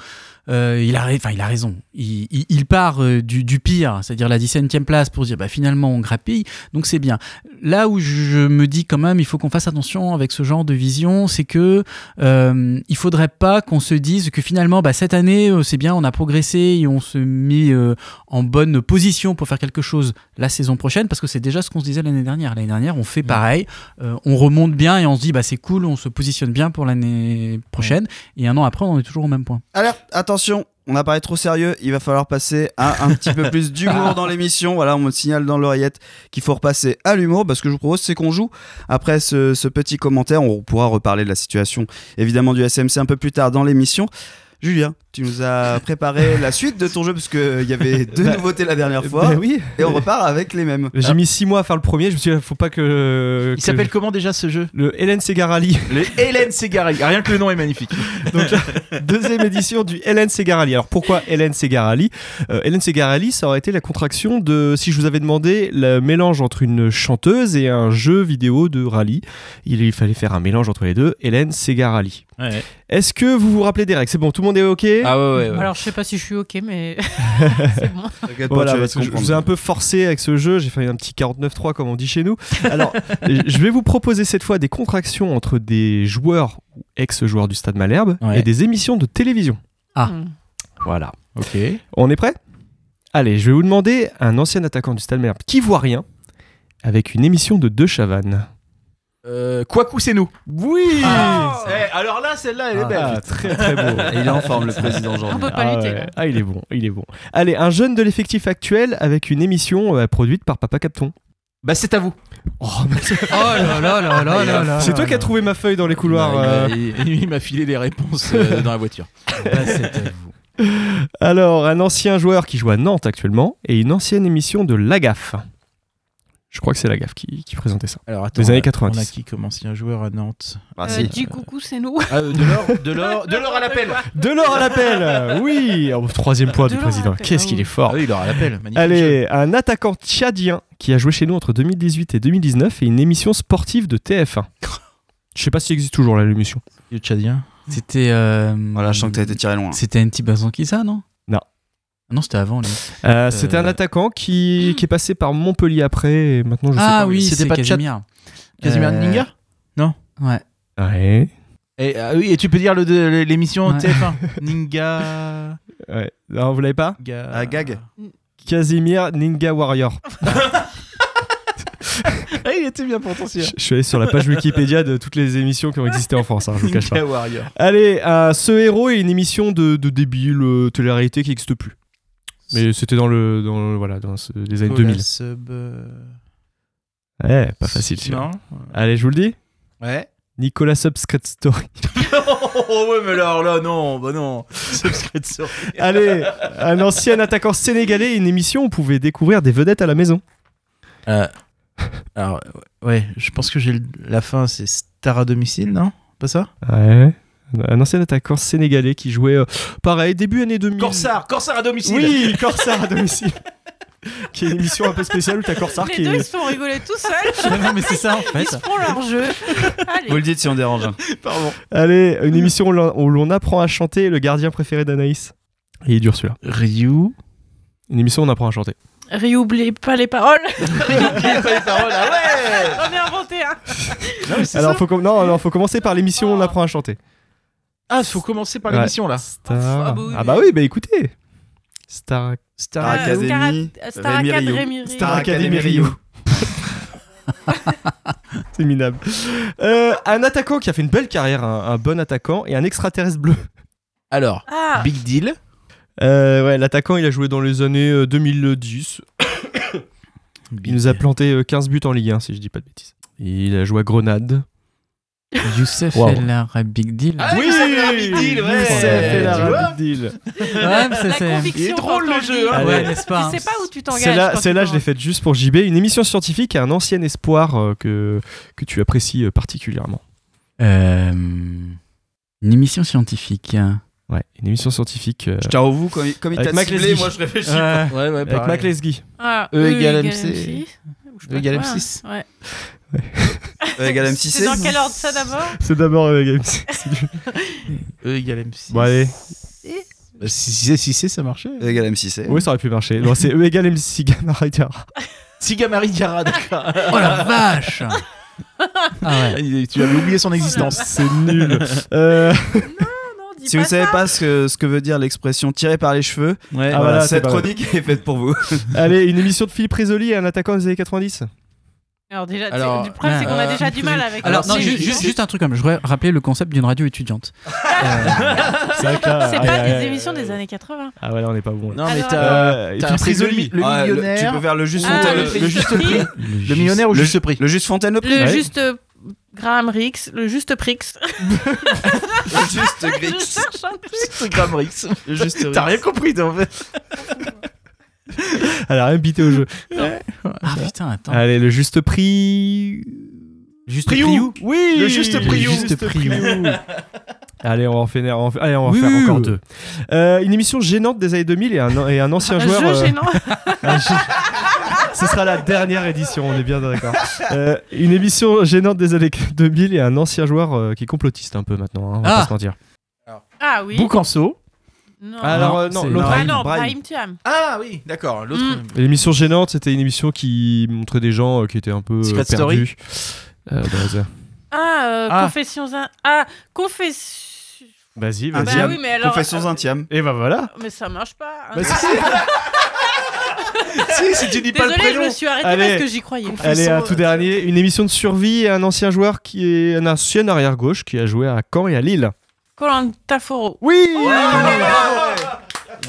Euh, il, a, enfin, il a raison. Il, il- il part euh, du, du pire, c'est-à-dire la 17e place, pour dire bah, finalement on grappille, donc c'est bien. Là où je me dis quand même, il faut qu'on fasse attention avec ce genre de vision, c'est que euh, il faudrait pas qu'on se dise que finalement bah, cette année euh, c'est bien, on a progressé et on se met euh, en bonne position pour faire quelque chose la saison prochaine, parce que c'est déjà ce qu'on se disait l'année dernière. L'année dernière, on fait pareil, euh, on remonte bien et on se dit bah c'est cool, on se positionne bien pour l'année prochaine. Et un an après, on est toujours au même point. Alerte, attention, on a parlé trop sérieux, il va falloir passer à un petit peu plus d'humour dans l'émission. Voilà, on me signale dans l'oreillette qu'il faut repasser à l'humour. Parce que je vous propose, c'est qu'on joue. Après ce petit commentaire, on pourra reparler de la situation, évidemment, du SMC un peu plus tard dans l'émission. Julien, tu nous as <laughs> préparé la suite de ton jeu parce qu'il y avait deux Bah, nouveautés la dernière fois. bah oui. Et on repart avec les mêmes. J'ai mis 6 mois à faire le premier, je me suis dit, faut pas que. Il s'appelle comment déjà ce jeu? Le Hélène Segarali. Le Hélène Segarali. Rien que le nom est magnifique. <laughs> Donc, deuxième édition du Hélène Segarali. Alors pourquoi Hélène Segarali? Euh, Hélène Segarali, ça aurait été la contraction de, si je vous avais demandé, le mélange entre une chanteuse et un jeu vidéo de rallye. Il, il fallait faire un mélange entre les deux. Hélène Segarali. Ouais. Est-ce que vous vous rappelez des règles? C'est bon, tout le monde est OK? Ah ouais, ouais, ouais. Alors, je sais pas si je suis ok, mais <laughs> <laughs> c'est bon. T'inquiète pas, Voilà, parce que je vous ai un peu forcé avec ce jeu, j'ai fait un petit 49-3 comme on dit chez nous. Alors, <laughs> je vais vous proposer cette fois des contractions entre des joueurs ou ex-joueurs du Stade Malherbe Ouais. et des émissions de télévision. Ah. Hmm. Voilà. Ok. On est prêt? Allez, je vais vous demander un ancien attaquant du Stade Malherbe qui voit rien avec une émission de deux Chavannes. Euh, Kwaku, c'est nous. Oui Eh, Alors là, celle-là, elle est belle. Ah, très très beau. Et il est en forme, le président On aujourd'hui. peut pas Ah, lutter. ouais. Ah, il est bon, il est bon. Allez, un jeune de l'effectif actuel avec une émission euh, produite par Papa Capton. Bah, c'est à vous. Oh, Oh là là là là là là. c'est toi qui as trouvé ma feuille dans les couloirs. Il m'a- euh. il m'a- il m'a filé les réponses euh, <laughs> dans la voiture. Bah, c'est à vous. Alors, un ancien joueur qui joue à Nantes actuellement et une ancienne émission de Lagaf. Je crois que c'est Lagaf qui, qui présentait ça. Alors attends, Des années on a- 90. On a qui comme ancien joueur à Nantes Ah, Euh, si. dis coucou, c'est nous. Ah, euh, de l'or, de l'or, <laughs> de l'or à l'appel. De l'or à l'appel Oui Oh, Troisième point De du président. Qu'est-ce qu'il est fort Ah oui, l'or à l'appel. Allez, un attaquant tchadien qui a joué chez nous entre 2018 et 2019 et une émission sportive de TF1. Je sais pas s'il existe toujours là l'émission. Le Tchadien. C'était. euh, Voilà, je sens que t'as été tiré loin. C'était Nti Bazanki, ça, non? Non. Ah Non, c'était avant, lui. Euh, C'était un Euh. attaquant qui, qui est passé par Montpellier après et maintenant je sais Ah pas. où il oui. C'était pas Casimir. Casimir Euh, Ninga Ouais. Ouais. et, ah oui, et tu peux dire l'émission Ouais. TF1. <laughs> Ninga. ouais. Non, vous l'avez pas? Ga- Ah, gag. Casimir Ninja Warrior. <laughs> Ah, il était bien pourtant Je je suis allé sur la page Wikipédia de toutes les émissions qui ont existé en France, hein, je vous cache pas. Warrior. Allez, euh, ce héros est une émission de, de débile, euh, télé-réalité qui n'existe plus. Mais c'était dans le, dans le- voilà, dans ce- les années 2000. Sub. euh, Ouais, pas facile. Non. Allez, je vous le dis. Ouais. Nicolas Subscret Story. <laughs> oh ouais, mais alors là, non, bah non. Subscribe sur. <laughs> Allez, un ancien attaquant sénégalais, une émission où on pouvait découvrir des vedettes à la maison. Euh, alors, ouais, je pense que j'ai la fin, c'est Star à domicile, non? Pas ça? Ouais. Un ancien attaquant sénégalais qui jouait, euh, pareil, début année 2000. Corsar, Corsar à domicile. Oui, Corsar à domicile. <laughs> qui est une émission un peu spéciale où t'as Corsar Les qui deux, ils est. se font rigoler tout seuls. <laughs> non, mais c'est ça, en fait. Ils se font leur jeu. Vous Allez. le dites si on dérange. hein. Pardon. Allez, une émission où l'on- apprend à chanter le gardien préféré d'Anaïs. Et il est dur celui-là. Ryu. Une émission où on apprend à chanter. Réoublie pas les paroles. <laughs> N'oubliez pas les paroles, ah ouais J'en ai inventé un. Non, mais c'est Alors, ça. faut, com- non, non, faut commencer par l'émission où on apprend à chanter. Ah, faut commencer par Ouais. l'émission là. Star... Ah bah oui, Ah bah oui, bah écoutez. Star, Star Ah, Academy, Star- Star Rémi Acad Rio. Rémi Rio. Star Academy Academy Rio. <laughs> C'est minable. Euh, un attaquant qui a fait une belle carrière, un, un bon attaquant, et un extraterrestre bleu. Alors, Ah, Big Deal. Euh, ouais, l'attaquant, il a joué dans les années euh, 2010. <coughs> Il nous a planté euh, 15 buts en Ligue 1, si je dis pas de bêtises. Il a joué à Grenade. Youssef Wow. El Ara Big Deal. Ah, oui, Youssef El Ara Big Deal, ouais. Youssef El Tu Ara vois Big Deal. Ouais, ça, c'est. conviction. Il est drôle, le jeu, hein. Ouais, n'est-ce pas Tu sais pas où tu t'engages. Celle-là, celle-là, je l'ai faite juste pour JB. Une émission scientifique et un ancien espoir euh, que, que tu apprécies euh, particulièrement. Euh, une émission scientifique. Ouais, une émission scientifique. euh, Je t'avoue, comme, comme il t'a ciblé, moi je réfléchis. Ouais. Ouais, ouais, avec. Mac Lesguy. Ah, E égale égale MC. Ou je sais E pas égale quoi. M6. Ouais. Euh, égal C'est dans M6C. quel ordre ça d'abord C'est d'abord avec MC. E égale MC. Bon, allez. Si c'est si c'est, ça marchait. E égale M6C. Oui, ça aurait pu marcher. Non, c'est E égale MC Gamma Rider. Sigamari Diarra, d'accord. Oh la vache Ah ouais. Il- Tu avais oublié son existence. C'est nul. <laughs> Euh, Si vous savez pas ce que, ce que veut dire l'expression tirer par les cheveux, Ouais. Ah, voilà, cette pas vrai. chronique est faite pour vous. <laughs> Allez, une émission de Philippe Risoli, un attaquant des années 90. Alors déjà, Alors, le problème c'est qu'on a euh, déjà du mal avec. Alors, non, ju- juste, juste un truc comme je voudrais rappeler le concept d'une radio étudiante. <laughs> Là, C'est pas des émissions des années 80. Ah ouais, là, on n'est pas bon. là. Non, mais t'as Euh, le, Risoli. le Ah, le- millionnaire. tu peux faire le juste Ah, Fontaine. le Le, juste juste prix. Le millionnaire ou le, juste prix le juste Fontaine le prix. Le Ouais. juste euh, Graham Rix, le juste Prix. <laughs> Le juste Je Grix. cherche un truc. C'est Graham Rix. Le juste T'as rien compris, toi, en fait. Elle a rien bité au jeu. Ah putain, attends. Allez, le juste prix. Juste Priou. Priou Oui, le juste Priou. Juste Priou. <laughs> Allez, on va en faire, on va en faire- allez, on va Oui, faire oui, encore oui. deux. Euh, une émission gênante des années 2000 et un, et un ancien Un joueur. jeu euh, gênant. <laughs> un jeu- Ce sera la dernière édition, on est bien d'accord. Euh, une émission gênante des années 2000 et un ancien joueur euh, qui est complotiste un peu maintenant, hein, on va Ah. pas se mentir. Ah oui. Boucanso. Non. Alors, euh, non, c'est- l'autre- Ah non, Brahim. Ah oui, d'accord. L'autre. Mm. L'émission gênante, c'était une émission qui montrait des gens euh, qui étaient un peu euh, Secret perdus. Euh, un- Ah, euh, Ah. Confessions. in- Ah, Confessions. Vas-y, Ah vas-y. bah oui, mais alors. Confessions intimes. Et bah voilà. Mais ça marche pas. Bah, si, si, <laughs> <laughs> si tu dis pas le Désolé, je prénom. me suis arrêtée Allez. parce que j'y croyais. Allez, un tout dernier. Une émission de survie et un ancien joueur qui est un ancien arrière-gauche qui a joué à Caen et à Lille. Colanta Foro. Oui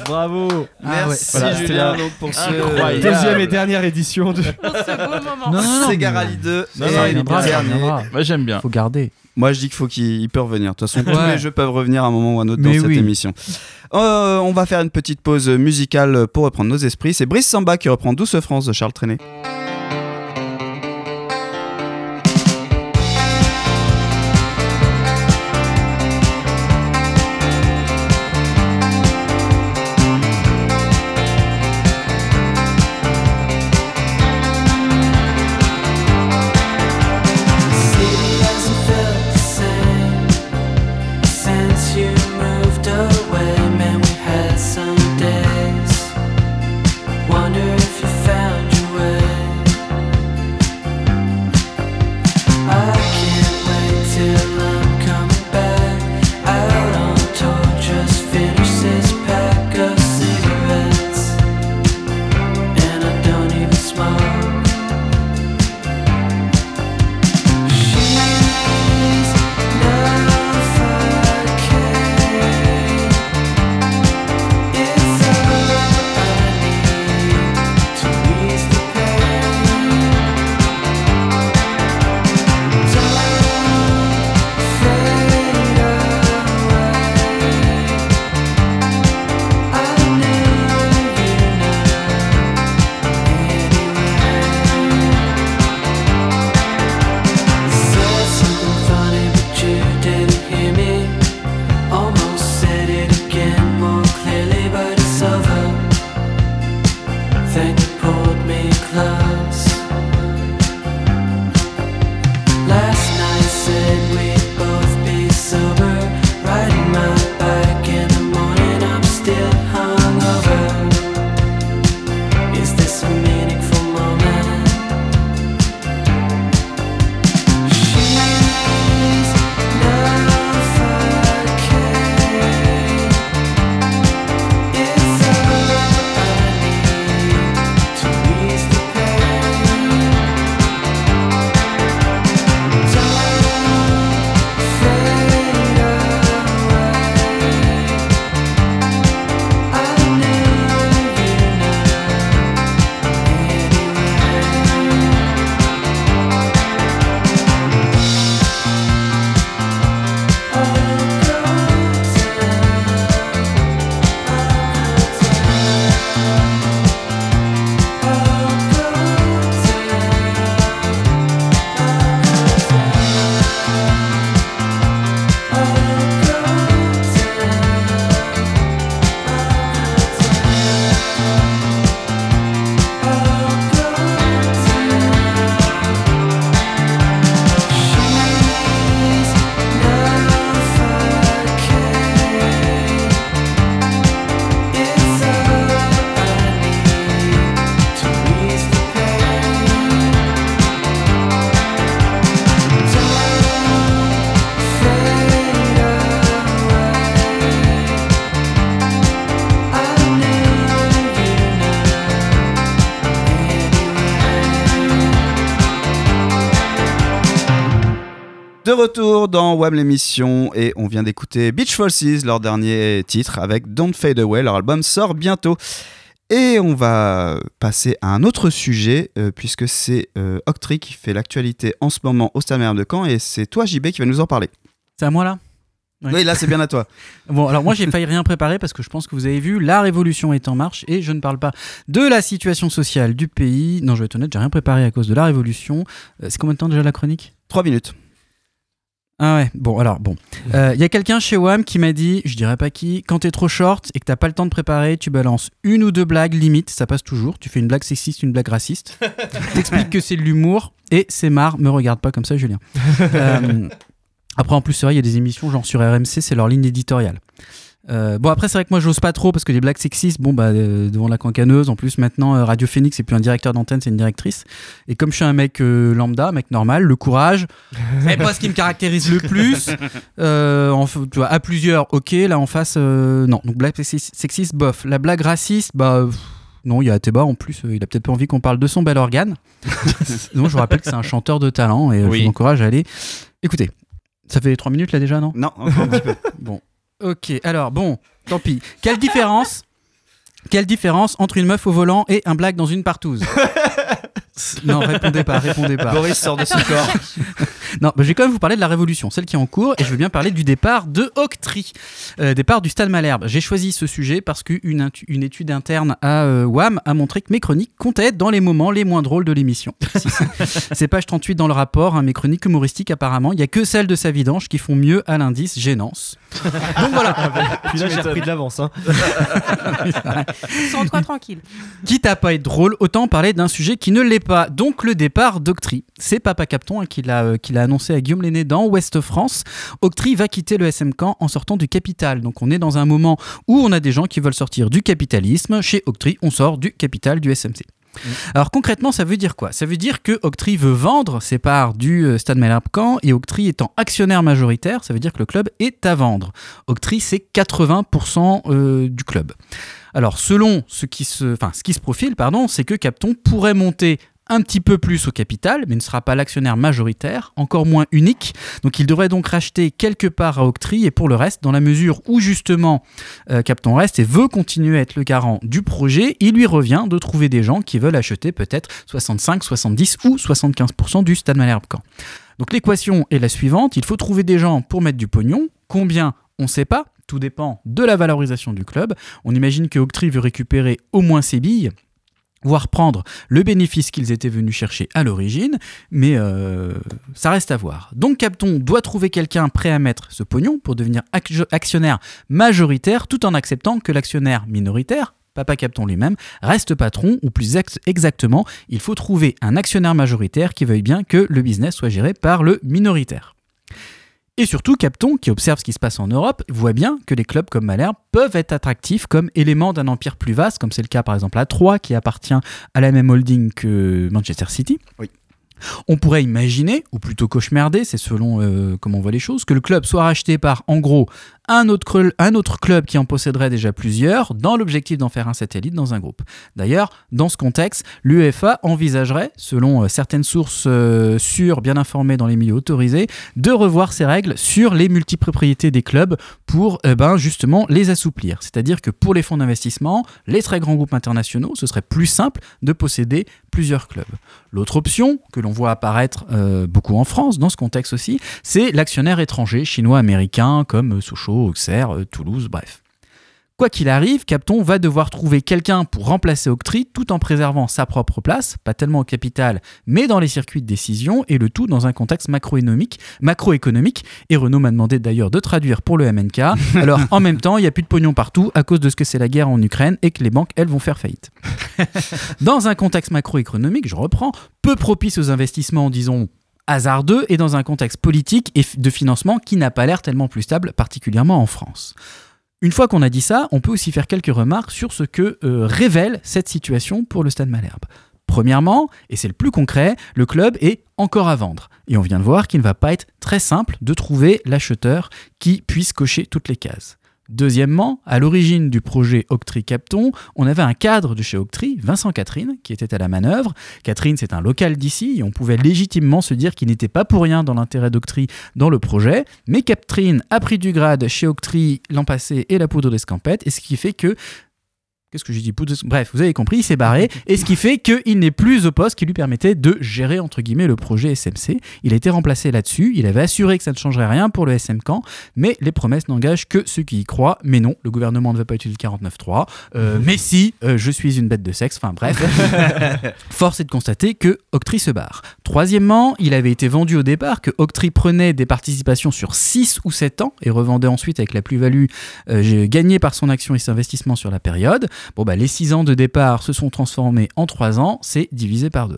Bravo Ah ouais. Merci Voilà, c'était Julien la- donc pour ce Incroyable. Deuxième et dernière édition de... Pour ce beau moment. Non, non, non. Sega mais- Rally 2 Non, non, le il viendra, il dernier. Moi, j'aime bien. Faut garder. Moi, je dis qu'il faut qu'il il peut revenir. De toute façon, tous les jeux peuvent revenir à un moment ou à un autre Mais dans cette émission. Euh, on va faire une petite pause musicale pour reprendre nos esprits. C'est Brice Samba qui reprend Douce France de Charles Trenet. Dans WAM l'émission et on vient d'écouter Beach Forces, leur dernier titre avec Don't Fade Away. Leur album sort bientôt. Et on va passer à un autre sujet euh, puisque c'est euh, Octree qui fait l'actualité en ce moment au Stade de Caen et c'est toi JB qui va nous en parler. C'est à moi là? Oui, là c'est bien à toi. <laughs> Bon, alors moi j'ai failli rien préparer parce que je pense que vous avez vu, la révolution est en marche et je ne parle pas de la situation sociale du pays. Non, je vais être honnête, j'ai rien préparé à cause de la révolution. Euh, c'est combien de temps déjà la chronique? 3 minutes. Ah ouais, bon, alors, bon. Il y a quelqu'un chez WAM qui m'a dit, je dirais pas qui, quand t'es trop short et que t'as pas le temps de préparer, tu balances une ou deux blagues limite, ça passe toujours. Tu fais une blague sexiste, une blague raciste. <laughs> T'expliques que c'est de l'humour et c'est marre. Me regarde pas comme ça, Julien. <laughs> Euh, après, en plus, c'est vrai, il y a des émissions genre sur RMC, c'est leur ligne éditoriale. Euh, bon après c'est vrai que moi j'ose pas trop parce que les blagues sexistes bon bah euh, devant la cancaneuse en plus maintenant euh, Radio Phoenix c'est plus un directeur d'antenne c'est une directrice et comme je suis un mec euh, lambda mec normal le courage <laughs> c'est pas ce qui me caractérise le plus Euh, en tu vois à plusieurs ok là en face euh, non donc blague sexiste, sexiste, bof la blague raciste bah pff, non, il y a Ateba en plus, euh, il a peut-être pas envie qu'on parle de son bel organe. <laughs> Donc je vous rappelle que c'est un chanteur de talent et euh, je vous encourage à aller. Écoutez, ça fait 3 minutes là déjà, non? Non, encore un petit peu. Bon. Ok, alors bon, tant pis. Quelle différence Quelle différence entre une meuf au volant et un blague dans une partouze? <laughs> Non, répondez pas, répondez pas. Boris sort de son <laughs> corps. <laughs> non, bah, je vais quand même vous parler de la révolution, celle qui est en cours, et je veux bien parler du départ de Octree, euh, départ du Stade Malherbe. J'ai choisi ce sujet parce qu'une une étude interne à euh, WAM a montré que mes chroniques comptaient être dans les moments les moins drôles de l'émission. Si, <laughs> si. C'est page 38 dans le rapport, hein, mes chroniques humoristiques apparemment, il n'y a que celles de sa vidange qui font mieux à l'indice gênance. Donc voilà. Puis là, j'ai repris de l'avance. Hein. Sans toi tranquille. Quitte à pas être drôle, autant parler d'un sujet qui ne l'est pas. Donc le départ d'Octree. C'est Papa Capton hein, qui l'a euh, qui l'a annoncé à Guillaume Lenné dans Ouest France. Octree va quitter le SM Camp en sortant du capital. Donc on est dans un moment où on a des gens qui veulent sortir du capitalisme. Chez Octree, on sort du capital du SMC. Alors concrètement, ça veut dire quoi? Ça veut dire que Octree veut vendre ses parts du euh, Stade Malherbe Caen et Octree étant actionnaire majoritaire, ça veut dire que le club est à vendre. Octree, c'est 80% euh, du club. Alors selon ce qui se, enfin, ce qui se profile, pardon, c'est que Capton pourrait monter un petit peu plus au capital, mais ne sera pas l'actionnaire majoritaire, encore moins unique. Donc il devrait donc racheter quelque part à Octree et pour le reste, dans la mesure où justement euh, Capton reste et veut continuer à être le garant du projet, il lui revient de trouver des gens qui veulent acheter peut-être 65, 70 ou 75% du Stade Malherbe Caen. Donc l'équation est la suivante, il faut trouver des gens pour mettre du pognon. Combien? On ne sait pas, tout dépend de la valorisation du club. On imagine que Octree veut récupérer au moins ses billes voire prendre le bénéfice qu'ils étaient venus chercher à l'origine, mais euh, ça reste à voir. Donc Capton doit trouver quelqu'un prêt à mettre ce pognon pour devenir ac- actionnaire majoritaire tout en acceptant que l'actionnaire minoritaire, Papa Capton lui-même, reste patron, ou plus ex- exactement, il faut trouver un actionnaire majoritaire qui veuille bien que le business soit géré par le minoritaire. Et surtout, Capton, qui observe ce qui se passe en Europe, voit bien que les clubs comme Malherbe peuvent être attractifs comme éléments d'un empire plus vaste, comme c'est le cas par exemple à Troyes, qui appartient à la même holding que Manchester City. Oui. On pourrait imaginer, ou plutôt cauchemarder, c'est selon euh, comment on voit les choses, que le club soit racheté par, en gros, un autre, club qui en posséderait déjà plusieurs, dans l'objectif d'en faire un satellite dans un groupe. D'ailleurs, dans ce contexte, l'UEFA envisagerait, selon euh, certaines sources euh, sûres, bien informées dans les milieux autorisés, de revoir ses règles sur les multipropriétés des clubs pour eh ben, justement les assouplir. C'est-à-dire que pour les fonds d'investissement, les très grands groupes internationaux, ce serait plus simple de posséder plusieurs clubs. L'autre option, que l'on voit apparaître euh, beaucoup en France, dans ce contexte aussi, c'est l'actionnaire étranger chinois-américain comme euh, Auxerre, euh, Toulouse, bref. Quoi qu'il arrive, Capton va devoir trouver quelqu'un pour remplacer Octree tout en préservant sa propre place, pas tellement au capital, mais dans les circuits de décision, et le tout dans un contexte macroéconomique, macroéconomique. Et Renault m'a demandé d'ailleurs de traduire pour le MNK. <laughs> Alors en même temps, il n'y a plus de pognon partout à cause de ce que c'est la guerre en Ukraine et que les banques, elles, vont faire faillite. <laughs> dans un contexte macroéconomique, je reprends, peu propice aux investissements, disons, hasardeux, et dans un contexte politique et de financement qui n'a pas l'air tellement plus stable, particulièrement en France. Une fois qu'on a dit ça, on peut aussi faire quelques remarques sur ce que euh, révèle cette situation pour le Stade Malherbe. Premièrement, et c'est le plus concret, le club est encore à vendre. Et on vient de voir qu'il ne va pas être très simple de trouver l'acheteur qui puisse cocher toutes les cases. Deuxièmement, à l'origine du projet Octree Capton, on avait un cadre de chez Octree, Vincent Catherine, qui était à la manœuvre. Catherine, c'est un local d'ici et on pouvait légitimement se dire qu'il n'était pas pour rien dans l'intérêt d'Octree dans le projet. Mais Catherine a pris du grade chez Octree l'an passé et la poudre d'escampette, et ce qui fait que Qu'est-ce que j'ai dit? Bref, vous avez compris, il s'est barré. Et ce qui fait qu'il n'est plus au poste qui lui permettait de gérer, entre guillemets, le projet SMC. Il a été remplacé là-dessus. Il avait assuré que ça ne changerait rien pour le SM Camp. Mais les promesses n'engagent que ceux qui y croient. Mais non, le gouvernement ne va pas utiliser le 49.3. Euh, mais si, euh, je suis une bête de sexe. Enfin bref. <laughs> Force est de constater que Octree se barre. Troisièmement, il avait été vendu au départ que Octree prenait des participations sur 6 ou 7 ans et revendait ensuite avec la plus-value euh, gagnée par son action et ses investissements sur la période. Bon, bah, les 6 ans de départ se sont transformés en 3 ans, c'est divisé par 2.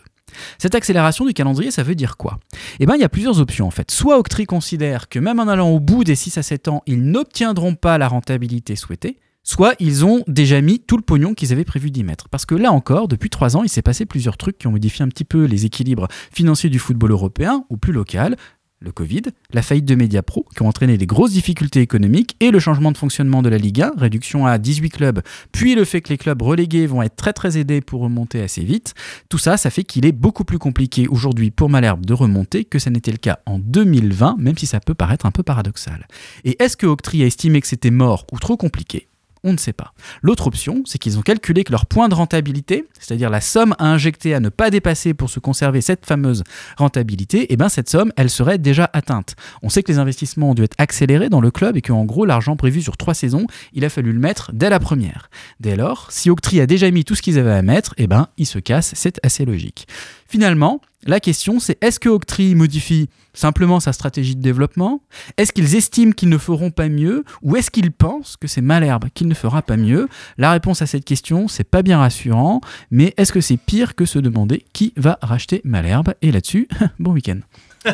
Cette accélération du calendrier, ça veut dire quoi? Eh bien, il y a plusieurs options en fait. Soit Octree considère que même en allant au bout des 6 à 7 ans, ils n'obtiendront pas la rentabilité souhaitée, soit ils ont déjà mis tout le pognon qu'ils avaient prévu d'y mettre. Parce que là encore, depuis 3 ans, il s'est passé plusieurs trucs qui ont modifié un petit peu les équilibres financiers du football européen ou plus local. Le Covid, la faillite de Mediapro, qui ont entraîné des grosses difficultés économiques, et le changement de fonctionnement de la Ligue 1, réduction à 18 clubs, puis le fait que les clubs relégués vont être très très aidés pour remonter assez vite. Tout ça, ça fait qu'il est beaucoup plus compliqué aujourd'hui pour Malherbe de remonter que ça n'était le cas en 2020, même si ça peut paraître un peu paradoxal. Et est-ce que Octree a estimé que c'était mort ou trop compliqué? On ne sait pas. L'autre option, c'est qu'ils ont calculé que leur point de rentabilité, c'est-à-dire la somme à injecter à ne pas dépasser pour se conserver cette fameuse rentabilité, eh ben cette somme, elle serait déjà atteinte. On sait que les investissements ont dû être accélérés dans le club et qu'en gros, l'argent prévu sur trois saisons, il a fallu le mettre dès la première. Dès lors, si Octree a déjà mis tout ce qu'ils avaient à mettre, eh ben ils se cassent, c'est assez logique. Finalement, la question c'est est-ce que Octree modifie simplement sa stratégie de développement? Est-ce qu'ils estiment qu'ils ne feront pas mieux? Ou est-ce qu'ils pensent que c'est Malherbe qu'il ne fera pas mieux? La réponse à cette question, c'est pas bien rassurant, mais est-ce que c'est pire que se demander qui va racheter Malherbe? Et là-dessus, <laughs> bon week-end. <laughs>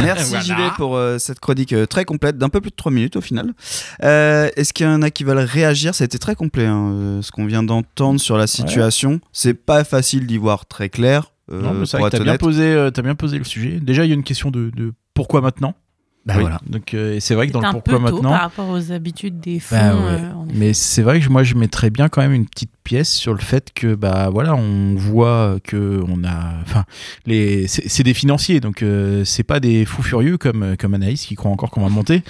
Merci Voilà. JB pour euh, cette chronique euh, très complète, d'un peu plus de 3 minutes au final. Euh, Est-ce qu'il y en a qui veulent réagir? Ça a été très complet, hein, euh, ce qu'on vient d'entendre sur la situation. C'est pas facile d'y voir très clair. Euh, Non, mais c'est vrai que t'as bien, posé, euh, t'as bien posé le sujet. Déjà, il y a une question de, de pourquoi maintenant Bah Oui. voilà. Donc, euh, c'est vrai que dans le pourquoi maintenant. par rapport aux habitudes des fonds. Bah ouais. euh, effet. Mais c'est vrai que moi je mettrais bien quand même une petite pièce sur le fait que bah voilà on voit que on a enfin les c'est des financiers donc euh, c'est pas des fous furieux comme comme Anaïs qui croient encore qu'on va monter.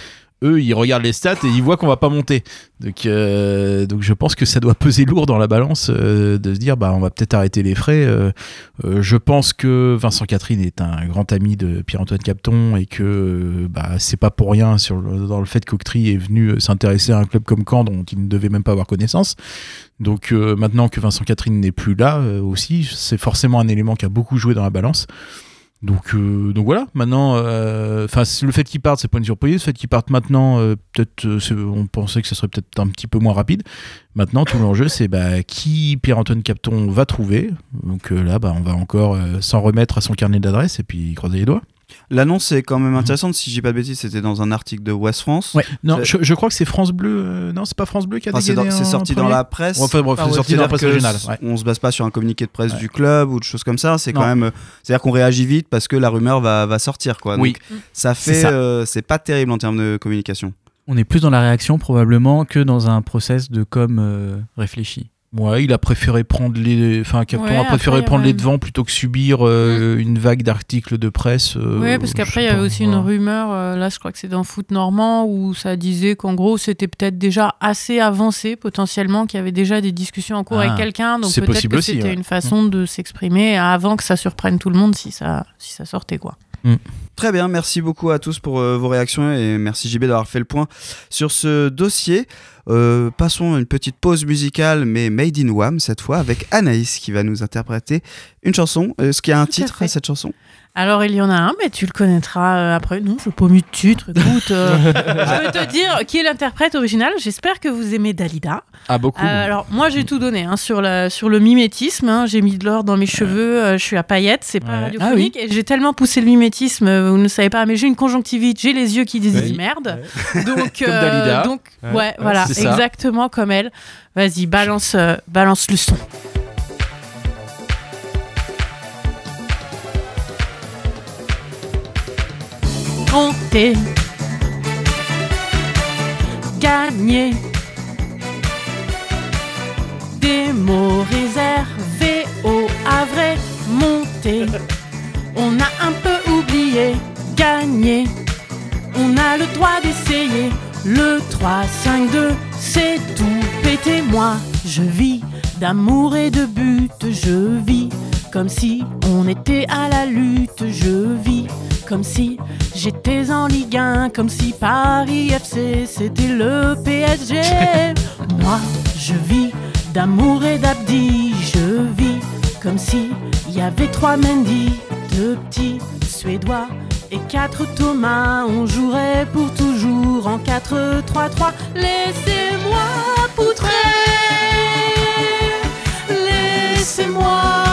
Eux ils regardent les stats et ils voient qu'on va pas monter. Donc euh, donc je pense que ça doit peser lourd dans la balance euh, de se dire bah on va peut-être arrêter les frais. Euh, je pense que Vincent Catherine est un grand ami de Pierre-Antoine Capton et que bah, c'est pas pour rien dans le fait qu'Octree est venu s'intéresser à un club comme Caen dont il ne devait même pas avoir connaissance. Donc maintenant que Vincent Catherine n'est plus là aussi, c'est forcément un élément qui a beaucoup joué dans la balance. Donc, euh, donc voilà, maintenant, euh, le fait qu'il parte, c'est pas une surprise. Le fait qu'il parte maintenant, euh, peut-être, on pensait que ce serait peut-être un petit peu moins rapide. Maintenant, tout l'enjeu, c'est bah, qui Pierre-Antoine Capton va trouver. Donc là, bah, on va encore s'en remettre à son carnet d'adresse et puis croiser les doigts. L'annonce est quand même intéressante. Si j'ai pas de bêtises, c'était dans un article de West France. Ouais. Non, C'est- je, je crois que c'est France Bleu. euh, non, c'est pas France Bleu qui a Enfin, c'est dégainé c'est sorti dans la presse. Enfin bref, Ah c'est ouais, sorti dans la presse régionale. ouais. On se base pas sur un communiqué de presse Ouais. du club ou de choses comme ça. C'est quand même, euh, c'est-à-dire qu'on réagit vite parce que la rumeur va, va sortir, quoi. Oui. Donc, ça C'est fait, euh, c'est pas terrible en termes de communication. On est plus dans la réaction probablement que dans un process de com euh, réfléchi. Ouais, il a préféré prendre les, enfin Capton Ouais, a préféré après, prendre avait- les devants plutôt que subir euh, une vague d'articles de presse. euh, Oui, parce qu'après, il y avait aussi une rumeur, euh, là je crois que c'est dans Foot Normand, où ça disait qu'en gros c'était peut-être déjà assez avancé potentiellement, qu'il y avait déjà des discussions en cours Ah, avec quelqu'un, donc c'est peut-être possible que aussi, c'était ouais. une façon de s'exprimer avant que ça surprenne tout le monde si ça, si ça sortait. quoi. Très bien, merci beaucoup à tous pour euh, vos réactions et merci JB d'avoir fait le point sur ce dossier. Euh, passons à une petite pause musicale, mais made in Wham cette fois, avec Anaïs qui va nous interpréter une chanson. Est-ce qu'il y a un Tout titre à cette chanson? Alors il y en a un, mais tu le connaîtras euh, après. Non, je pas mis de titre, écoute. euh, <laughs> je peux te dire qui est l'interprète original. J'espère que vous aimez Dalida. Ah beaucoup. Euh, alors moi j'ai tout donné hein, sur, la, sur le mimétisme, hein. j'ai mis de l'or dans mes cheveux, euh, je suis à paillettes, c'est pas Ouais. radiophonique, et j'ai tellement poussé le mimétisme, euh, vous ne savez pas, mais j'ai une conjonctivite, j'ai les yeux qui disent Oui. merde, donc, <laughs> Comme Dalida. donc Ouais. ouais, Ouais, voilà, c'est exactement comme elle. Vas-y, balance, euh, balance le son. Comptez, gagner. Des mots réservés au Havre monter. On a un peu oublié gagner. On a le droit d'essayer. Le 3, 5, 2, c'est tout pété. Moi, je vis d'amour et de but. Je vis comme si on était à la lutte. Je vis comme si j'étais en Ligue 1. Comme si Paris FC c'était le PSG. <laughs> Moi, je vis d'amour et d'abdi. Je vis comme si il y avait trois Mendy, deux petits Suédois et quatre Thomas. On jouerait pour toujours en 4-3-3. Laissez-moi poutrer. Laissez-moi. Laissez-moi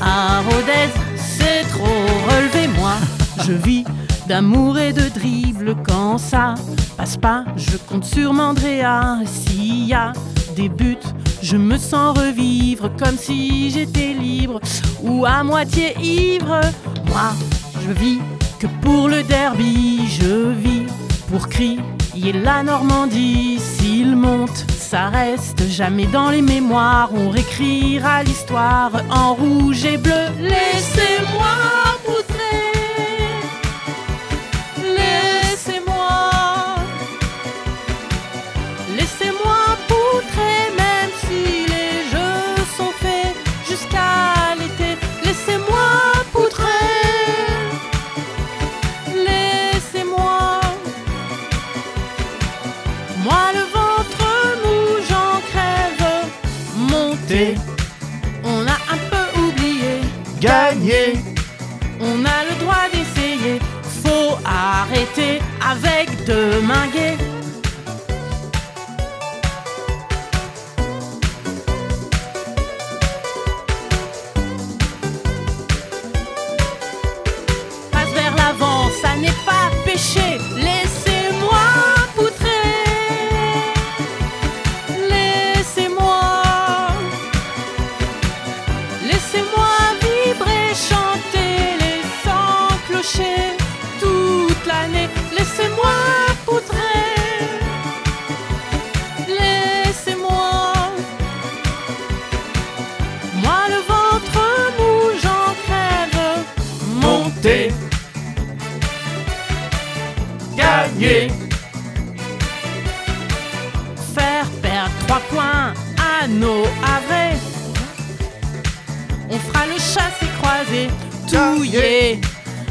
à Rodez, c'est trop relevé. Moi, je vis d'amour et de dribble. Quand ça passe pas, je compte sur Mandrea. S'il y a des buts, je me sens revivre comme si j'étais libre ou à moitié ivre. Moi, je vis que pour le derby, je vis pour crier la Normandie. S'il monte, ça reste jamais dans les mémoires. On réécrira l'histoire en rouge et bleu. Laissez-moi poutrer. Avec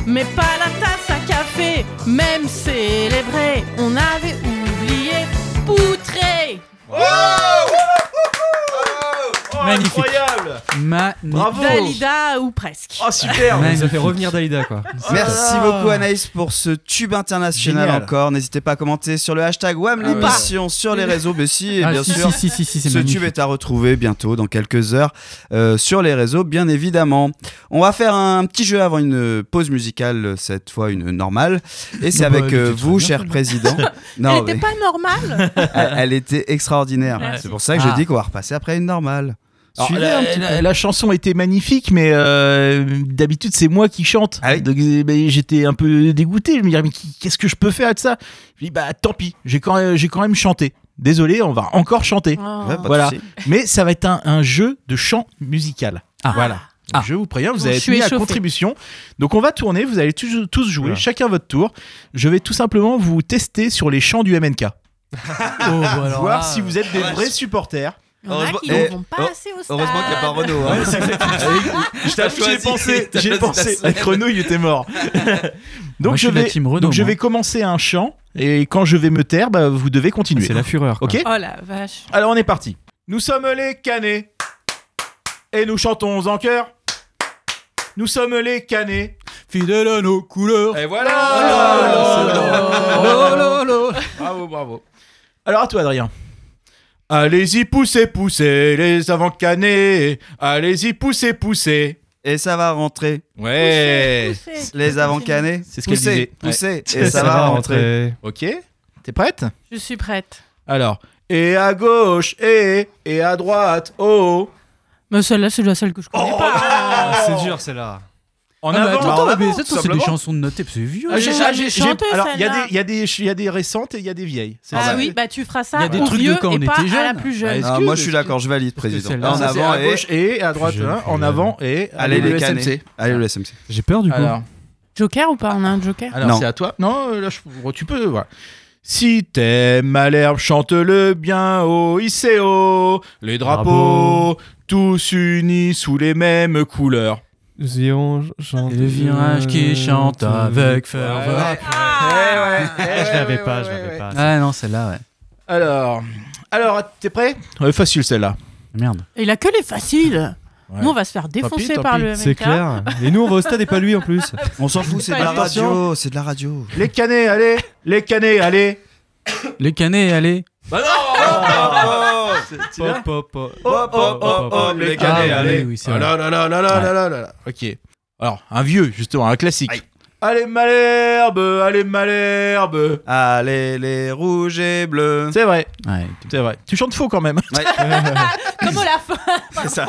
Mais pas la tasse à café, même célébré. On avait oublié poutrer. Magnifique. Bravo Dalida ou presque. Oh super <laughs> Ça fait revenir Dalida quoi. Merci beaucoup Anaïs pour ce tube international Génial. encore. N'hésitez pas à commenter sur le hashtag WAM Ah ouais. sur les réseaux. Mais si, et Ah, bien si, sûr. si, si, si, si, c'est ce tube est à retrouver bientôt, dans quelques heures, euh, sur les réseaux, bien évidemment. On va faire un petit jeu avant une pause musicale, cette fois une normale. Et c'est Bah, avec euh, vous, cher président. <laughs> Elle Non, était mais pas normale. <laughs> elle, elle était extraordinaire. Ouais. C'est pour ça que je Ah. dis qu'on va repasser après une normale. Alors, la, chanson était magnifique, mais euh, d'habitude c'est moi qui chante. Ah oui. Donc euh, ben, j'étais un peu dégoûté. Je me disais mais qu'est-ce que je peux faire de ça? Je dis bah tant pis, j'ai quand même, j'ai quand même chanté. Désolé, on va encore chanter. Oh. Ouais, voilà. Mais ça va être un, un jeu de chant musical. Ah. Voilà. Ah. Je vous préviens, vous Bon, avez mis à contribution. Donc on va tourner, vous allez tous, tous jouer, Voilà. chacun votre tour. Je vais tout simplement vous tester sur les chants du MNK. <laughs> Oh, bah voir si vous êtes des vrais supporters. Il y en a Heureusement- qui eh, vont pas oh, assez au stade. Heureusement qu'il n'y a pas Renault. hein. Je t'avoue, J'y ai choisi- pensé, t'as j'y ai choisi pensé. Avec Renault, il était mort. donc Moi, je vais, team Renault, donc je vais commencer un chant et quand je vais me taire, bah, vous devez continuer. C'est la fureur. quoi. Ok. Oh la vache. Alors on est parti. Nous sommes les canets et nous chantons en chœur. Nous sommes les canets. Fidèle à nos couleurs. Et voilà. Oh là là. Bravo, bravo. Alors à toi, Adrien. Allez-y, poussez, poussez les avant canés. Allez-y, poussez, poussez. Et ça va rentrer. Ouais. Les avant canés. C'est ce qu'elle Poussez, disait. poussez, Ouais. et ça va rentrer. Ok. T'es prête? Je suis prête. Alors. Et à gauche, et, et à droite, oh. Mais celle-là, c'est la seule que je connais pas. Ah, c'est dur, celle-là. En Ah, avant, attends, en mais avant, ça, c'est des chansons de noter, c'est vieux. Ah, j'ai- J'ai- j'ai- j'ai Alors, il y, a des- il y, a des- il y a des récentes et il y a des vieilles. Ah ça. oui, bah tu feras ça Il y a des trucs de quand on était à la jeune. plus jeune. Ah, Ah, moi je suis d'accord, je valide, président. celle-là, En avant à et. gauche et à droite, hein, en avant et Allez le les SMC. Allez le SMC. J'ai peur du coup. Joker ou pas? On a un Joker? Alors Non. c'est à toi. Non, euh, là, je- tu peux. Voilà. Si t'aimes Malherbe, chante-le bien haut, haut, les drapeaux, Bravo. tous unis sous les mêmes couleurs. Chanter. Et le virage qui chante avec ferveur. Je l'avais pas, je l'avais pas. Ah non, celle-là, ouais. Alors, alors, t'es prêt? Ouais, Facile celle-là. Merde. Et il a que les faciles. Ouais. Nous, on va se faire défoncer tant par pis. le. C'est clair. Et nous, on va au stade et pas lui en plus. <laughs> On s'en fout, c'est de la radio, c'est de la radio. Les canets, allez Les canets, allez Les canets, allez. Bah non Pop, pop. Hop, hop, hop, hop, les canets, Ah, allez oui, Ah là là là là là là là là là. Ok. Alors, un vieux, justement, un classique. Allez Malherbe, allez Malherbe Allez les rouges et bleus. C'est vrai, Ouais. c'est vrai. Tu chantes faux quand même. Ouais. <laughs> Comme à la fin. C'est ça.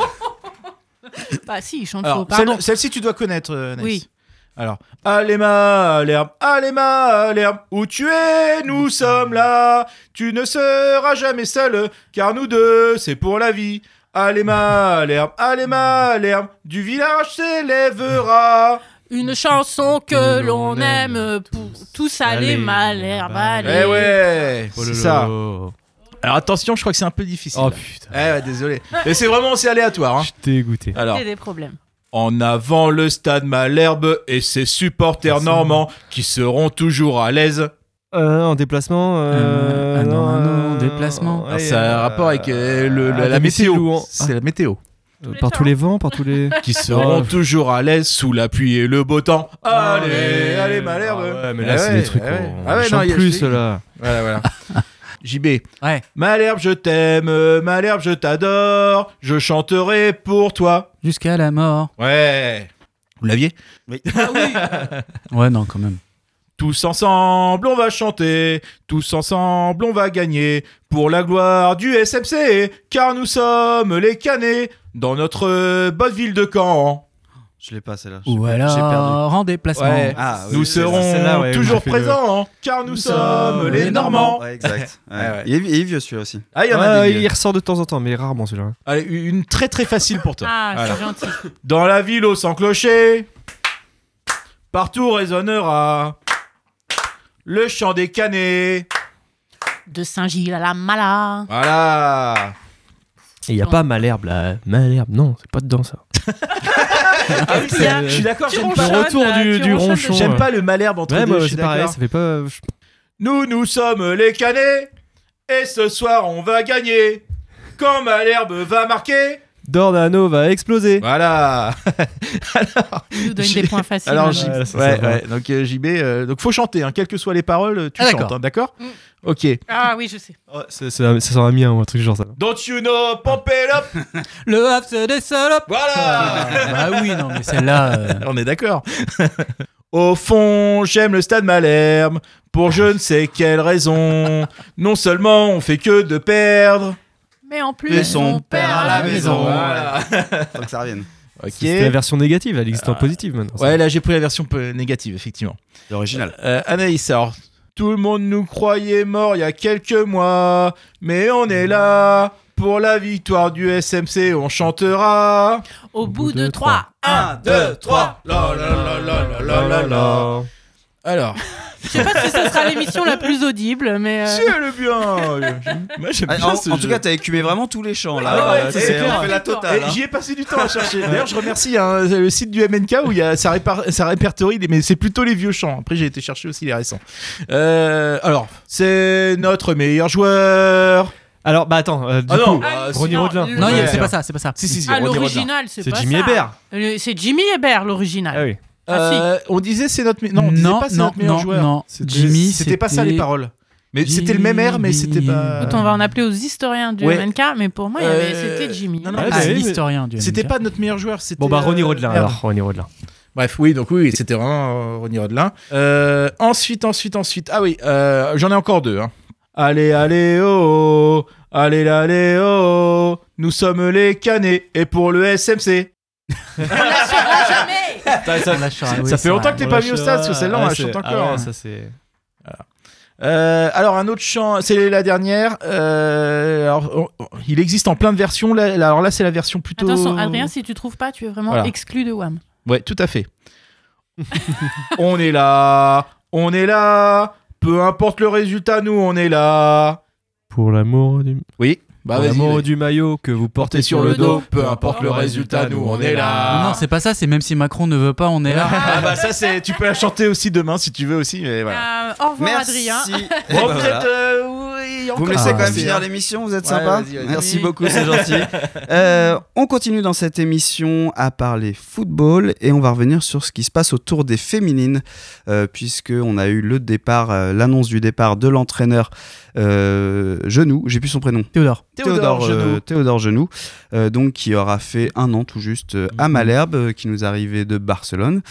Bah si, il chante Alors, faux. Pardon. celle- celle-ci, tu dois connaître, euh. Oui. Alors, allez Malherbe, allez Malherbe, où tu es, nous sommes là. Tu ne seras jamais seul, car nous deux, c'est pour la vie. Allez Malherbe, allez Malherbe, du village s'élèvera. Une chanson que l'on aime pour tous aller Malherbe. Allez. Eh ouais, Oh c'est ça. Alors attention, je crois que c'est un peu difficile. Oh putain. Eh ouais, désolé. Et c'est vraiment c'est aléatoire. Hein. Je t'ai dégoûté. Alors, des problèmes. En avant le stade Malherbe et ses supporters normands qui seront toujours à l'aise. Euh, en déplacement. Euh, Euh, ah non, ah non, en déplacement. Alors, ça a un rapport avec euh, le- la, météo. C'est la météo. Euh, Par tous les vents, par tous les. Qui seront toujours à l'aise sous la pluie et le beau temps. Allez, allez Malherbe. Ah ouais, mais Eh là, c'est ouais, des trucs. eh ouais. on- Ah ouais, non, a- plus, ceux-là. Voilà, voilà. JB. Ouais. Malherbe, je t'aime, Malherbe, je t'adore, je chanterai pour toi. Jusqu'à la mort. Ouais. Vous l'aviez? <laughs> <laughs> Ouais, non, quand même. Tous ensemble, on va chanter, tous ensemble, on va gagner pour la gloire du SMC, car nous sommes les canets dans notre bonne ville de Caen. Je l'ai pas celle-là. Ou alors en déplacement. Ouais. Ah, oui, nous serons ouais, toujours le- présents, car nous, sommes les Normands. Ouais, exact. <laughs> Ouais. Ouais, ouais. Il, est, il est vieux celui-là aussi. Ah, il y en a Ouais, des il vieux. ressort de temps en temps, mais rarement celui-là. Allez, une très très facile pour toi. Ah, Voilà. c'est gentil. Dans la ville au sans clocher, partout résonnera le chant des canets. De Saint-Gilles à la Mala. Voilà. Et il n'y a pas Malherbe là. Malherbe, non, c'est pas dedans ça. <laughs> Ah oui, je suis d'accord, j'aime pas, Le retour du, ronchon. j'aime pas le malherbe entre Ouais, deux, moi je suis c'est pareil, ça fait pas. Nous, nous sommes les canets, et ce soir on va gagner. Quand Malherbe va marquer. Dornano va exploser. Voilà. <laughs> Il nous donne des points faciles. Alors, hein. Ouais, ouais, donc euh, JB, euh, donc faut chanter, hein, quelles que soient les paroles, tu Ah, chantes, d'accord. hein, d'accord? Mm. Ok. Ah oui, je sais. Ouais, c'est- c'est- ça sera un mien ou un truc genre ça. Don't you know, pump it up <laughs> Le c'est des salopes. Voilà bah oui, non, mais celle-là. euh, On est d'accord. <laughs> Au fond, j'aime le stade Malherbe pour je ne sais quelle raison. Non seulement on fait que de perdre. Mais en plus, Et son père à la maison. Voilà. <laughs> Faut que ça revienne. Ok. C'était la version négative, elle existe en positive maintenant. Ouais, là j'ai pris la version négative, effectivement. L'original. Euh, Anaïs, alors, tout le monde nous croyait morts il y a quelques mois, mais on est là. Pour la victoire du SMC, on chantera. au bout de trois. 1, 2, 3. La la la la la la la la. Alors, Je sais pas si ce sera l'émission la plus audible, mais. euh, si elle est bien. Moi j'aime Ah, bien en, ce en jeu. tout cas, t'as écumé vraiment tous les champs là. Ah ouais, Euh, c'est c'est- clair. on fait la totale. Et hein. J'y ai passé du temps à chercher. D'ailleurs, je remercie hein, le site du MNK où il y a, ça, répar- ça répertorie, mais c'est plutôt les vieux chants. Après, j'ai été chercher aussi les récents. Euh, alors, c'est notre meilleur joueur. Alors, bah attends, euh, du Ah non, coup, bah, Ronnie non, Rodelin. le- Non, a- Ouais. c'est pas ça, c'est pas ça. Si, si, si. Ah, l'original, c'est C'est pas Jimmy ça. Hébert. Le- C'est Jimmy Hébert, l'original. Ah oui. Ah, si. Euh, on disait c'est notre non, on disait non, pas c'est non, notre meilleur non, joueur. non. C'était- Jimmy, c'était pas ça les paroles. Mais c'était le même air, mais c'était pas. Écoute, on va en appeler aux historiens du Ouais. MNK, mais pour moi, il y avait- Euh, c'était Jimmy. non, non, Ah, c'est- l'historien du C'était MNK. pas notre meilleur joueur, c'était. Bon bah Ronnie euh, Rodelin alors, Ronnie Rodelin. Bref, oui, donc oui, c'était vraiment euh, Ronnie Rodelin. Euh, ensuite, ensuite, ensuite. Ah oui, euh, j'en ai encore deux. hein. Allez, allez, oh, allez, allez, oh, oh, nous sommes les canets et pour le SMC. <laughs> <laughs> Ça, fait longtemps que t'es pas venu au stade, parce que celle-là, on la chante encore. Ah hein. ouais, ça c'est. Euh, alors un autre chant, c'est la dernière. Euh, alors, on- il existe en plein de versions. Là, alors là, c'est la version plutôt. Attention, Adrien, si tu trouves pas, tu es vraiment Voilà. exclu de WAM. Ouais, tout à fait. <laughs> on est là, on est là. Peu importe le résultat, nous, on est là. Pour l'amour du. Oui. Bah l'amour du maillot que vous portez sur le dos, peu importe le résultat, nous, on est là. Non, c'est pas ça, c'est même si Macron ne veut pas, on est là. <laughs> Ah bah ça c'est, tu peux la chanter aussi demain si tu veux aussi, mais voilà. Euh, au revoir, Merci. Adrien. Bon, vous êtes, euh, Vous me laissez Ah, quand même finir hein. l'émission, vous êtes Ouais, sympa. Merci beaucoup, c'est <laughs> gentil. Euh, on continue dans cette émission à parler football et on va revenir sur ce qui se passe autour des féminines, euh, puisque on a eu le départ, euh, l'annonce du départ de l'entraîneur euh, Genoux, j'ai plus son prénom. Théodore. Théodore euh, Genoux. Théodore Genoux, euh, donc qui aura fait un an tout juste euh, à Malherbe, euh, qui nous arrivait de Barcelone.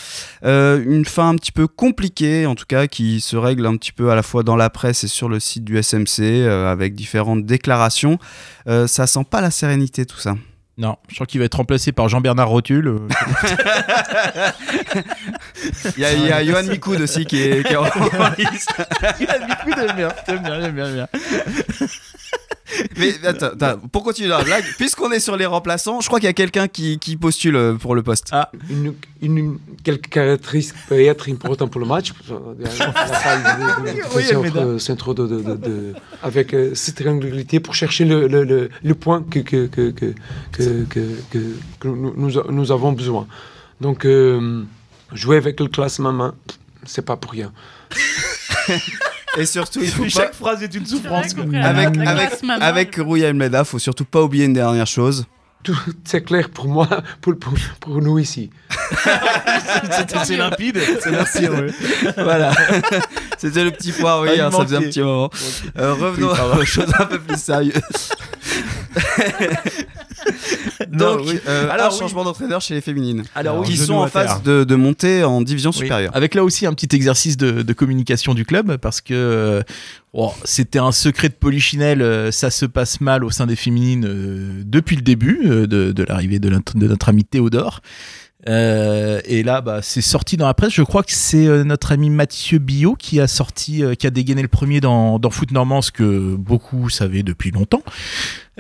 Euh, une fin un petit peu compliquée, en tout cas, qui se règle un petit peu à la fois dans la presse et sur le site du SMC, euh, avec différentes déclarations. Euh, ça sent pas la sérénité tout ça. Non, je crois qu'il va être remplacé par Jean-Bernard Rotule. euh, <laughs> Il y a, il y a Johan Mikoud aussi qui est, qui est en <laughs> liste. <laughs> J'aime bien, j'aime bien, j'aime bien, j'aime bien. <laughs> Mais attends, attends, pour continuer dans la blague, puisqu'on est sur les remplaçants, je crois qu'il y a quelqu'un qui, qui postule euh, pour le poste. Ah, une, une- quelques caractéristiques peuvent être importantes pour le match. <laughs> Oui, centre de, de- de- de- avec euh, cette triangulalité pour chercher le, le, le, le point que, que, que, que, que, que- que- que nous, nous, avons besoin. Donc, euh, jouer avec le classement main, c'est pas pour rien. <laughs> Et surtout, il faut <laughs> pas, Chaque phrase est une souffrance. avec, avec, avec Rouya Almeida, faut surtout pas oublier une dernière chose. Tout c'est clair pour moi, pour, pour, pour nous ici. <laughs> C'est limpide. C'est merci <laughs> voilà. C'était le petit poids, oui, Ah, hein, ça faisait un petit moment. Euh, revenons Oui, pardon. aux choses un peu plus <laughs> Non, Donc, oui. euh, Alors, un oui. changement d'entraîneur chez les féminines. Alors, oui, genou sont en phase de, de montée en division Oui. supérieure. Avec là aussi un petit exercice de, de communication du club parce que euh, oh, c'était un secret de polichinelle, euh, ça se passe mal au sein des féminines euh, depuis le début euh, de, de l'arrivée de notre ami Théodore. Euh, et là, bah, c'est sorti dans la presse. Je crois que c'est euh, notre ami Mathieu Billot qui a sorti, euh, qui a dégainé le premier dans, dans Foot Normand, ce que beaucoup savaient depuis longtemps.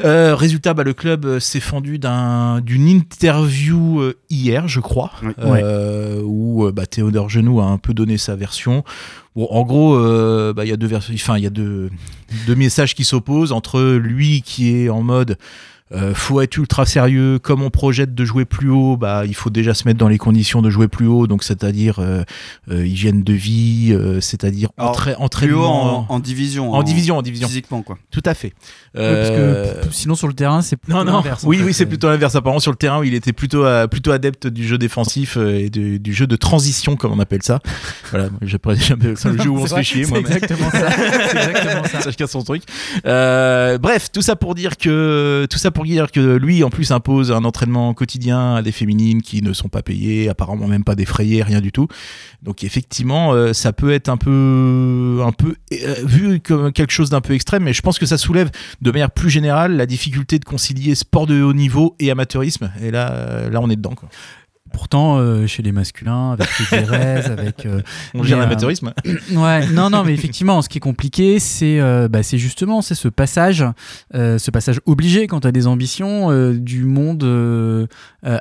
Euh, résultat, bah, le club s'est fendu d'un- d'une interview euh, hier, je crois, Oui. euh, où bah, Théodore Genoux a un peu donné sa version. Bon, en gros, euh, bah, il y a deux versions, enfin, il y a deux, deux messages qui s'opposent entre lui qui est en mode euh, faut être ultra sérieux. Comme on projette de jouer plus haut, bah, il faut déjà se mettre dans les conditions de jouer plus haut, donc c'est-à-dire euh, euh, hygiène de vie, euh, c'est-à-dire entra- Plus haut entraînement. en, en division. En division, en division. Physiquement, quoi. Tout à fait. Oui, parce Euh, que p- sinon sur le terrain, c'est plutôt non, non. Oui, fait. oui, c'est plutôt l'inverse. Apparemment, sur le terrain, où il était plutôt, euh, plutôt adepte du jeu défensif euh, et de- du jeu de transition, comme on appelle ça. <laughs> voilà, j'appelle ça le jeu où on se fait chier. c'est exactement ça. C'est exactement ça. <laughs> Chacun son truc. Euh, bref, tout ça pour dire que tout ça pour dire que lui, en plus, impose un entraînement quotidien à des féminines qui ne sont pas payées, apparemment même pas défrayées, rien du tout. Donc effectivement, euh, ça peut être un peu, un peu euh, vu comme quelque chose d'un peu extrême, mais je pense que ça soulève de manière plus générale la difficulté de concilier sport de haut niveau et amateurisme. Et là, euh, là, on est dedans. Quoi. Pourtant, euh, chez les masculins, avec les <laughs> Pérez, avec. euh, On gère euh, l'amateurisme. <clears throat> Ouais, non, non, mais effectivement, ce qui est compliqué, c'est euh, bah, c'est justement c'est ce passage, ce passage obligé quand tu as des ambitions du monde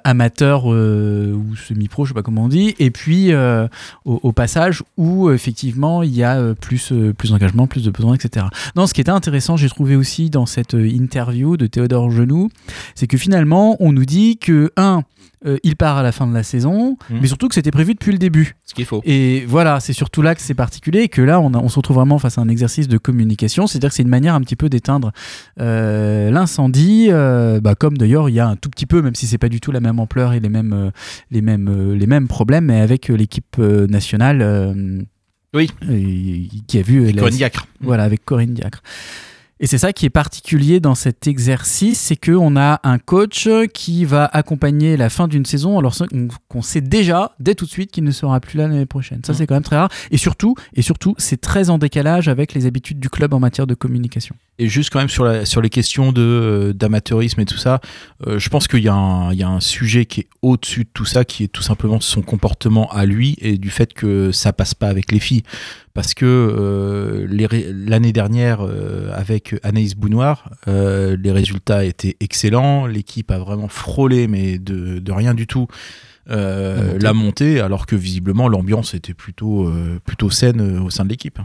amateur ou semi-pro, je sais pas comment on dit, et puis au, au passage où effectivement il y a plus plus d'engagement, plus de besoins, etc. Non, ce qui était intéressant, j'ai trouvé aussi dans cette interview de Théodore Genoux, c'est que finalement on nous dit que un euh, il part à la fin de la saison, Mhm. mais surtout que c'était prévu depuis le début. Ce qui est faux. Et voilà, c'est surtout là que c'est particulier et que là, on, a- on se retrouve vraiment face à un exercice de communication. C'est-à-dire que c'est une manière un petit peu d'éteindre euh, l'incendie, euh, bah, comme d'ailleurs il y a un tout petit peu, même si c'est pas du tout la même ampleur et les mêmes, les mêmes, les mêmes problèmes, mais avec l'équipe nationale. Oui. Qui a vu Corinne Diacre. Voilà, avec Corinne Diacre. Et c'est ça qui est particulier dans cet exercice, c'est qu'on a un coach qui va accompagner la fin d'une saison, alors qu'on- sait déjà, dès tout de suite, qu'il ne sera plus là l'année prochaine. Ça, Mhm. c'est quand même très rare. Et surtout, et surtout, c'est très en décalage avec les habitudes du club en matière de communication. Et juste quand même sur, la, sur les questions euh, d'amateurisme et tout ça, euh, je pense qu'il y, a un- il y a un sujet qui est au-dessus de tout ça, qui est tout simplement son comportement à lui et du fait que ça passe pas avec les filles. Parce que euh, l'année dernière, euh, avec Anaïs Bounoir, euh, les résultats étaient excellents. L'équipe a vraiment frôlé, mais de, de rien du tout. euh, La montée. la montée, alors que visiblement l'ambiance était plutôt, euh, plutôt saine euh, au sein de l'équipe.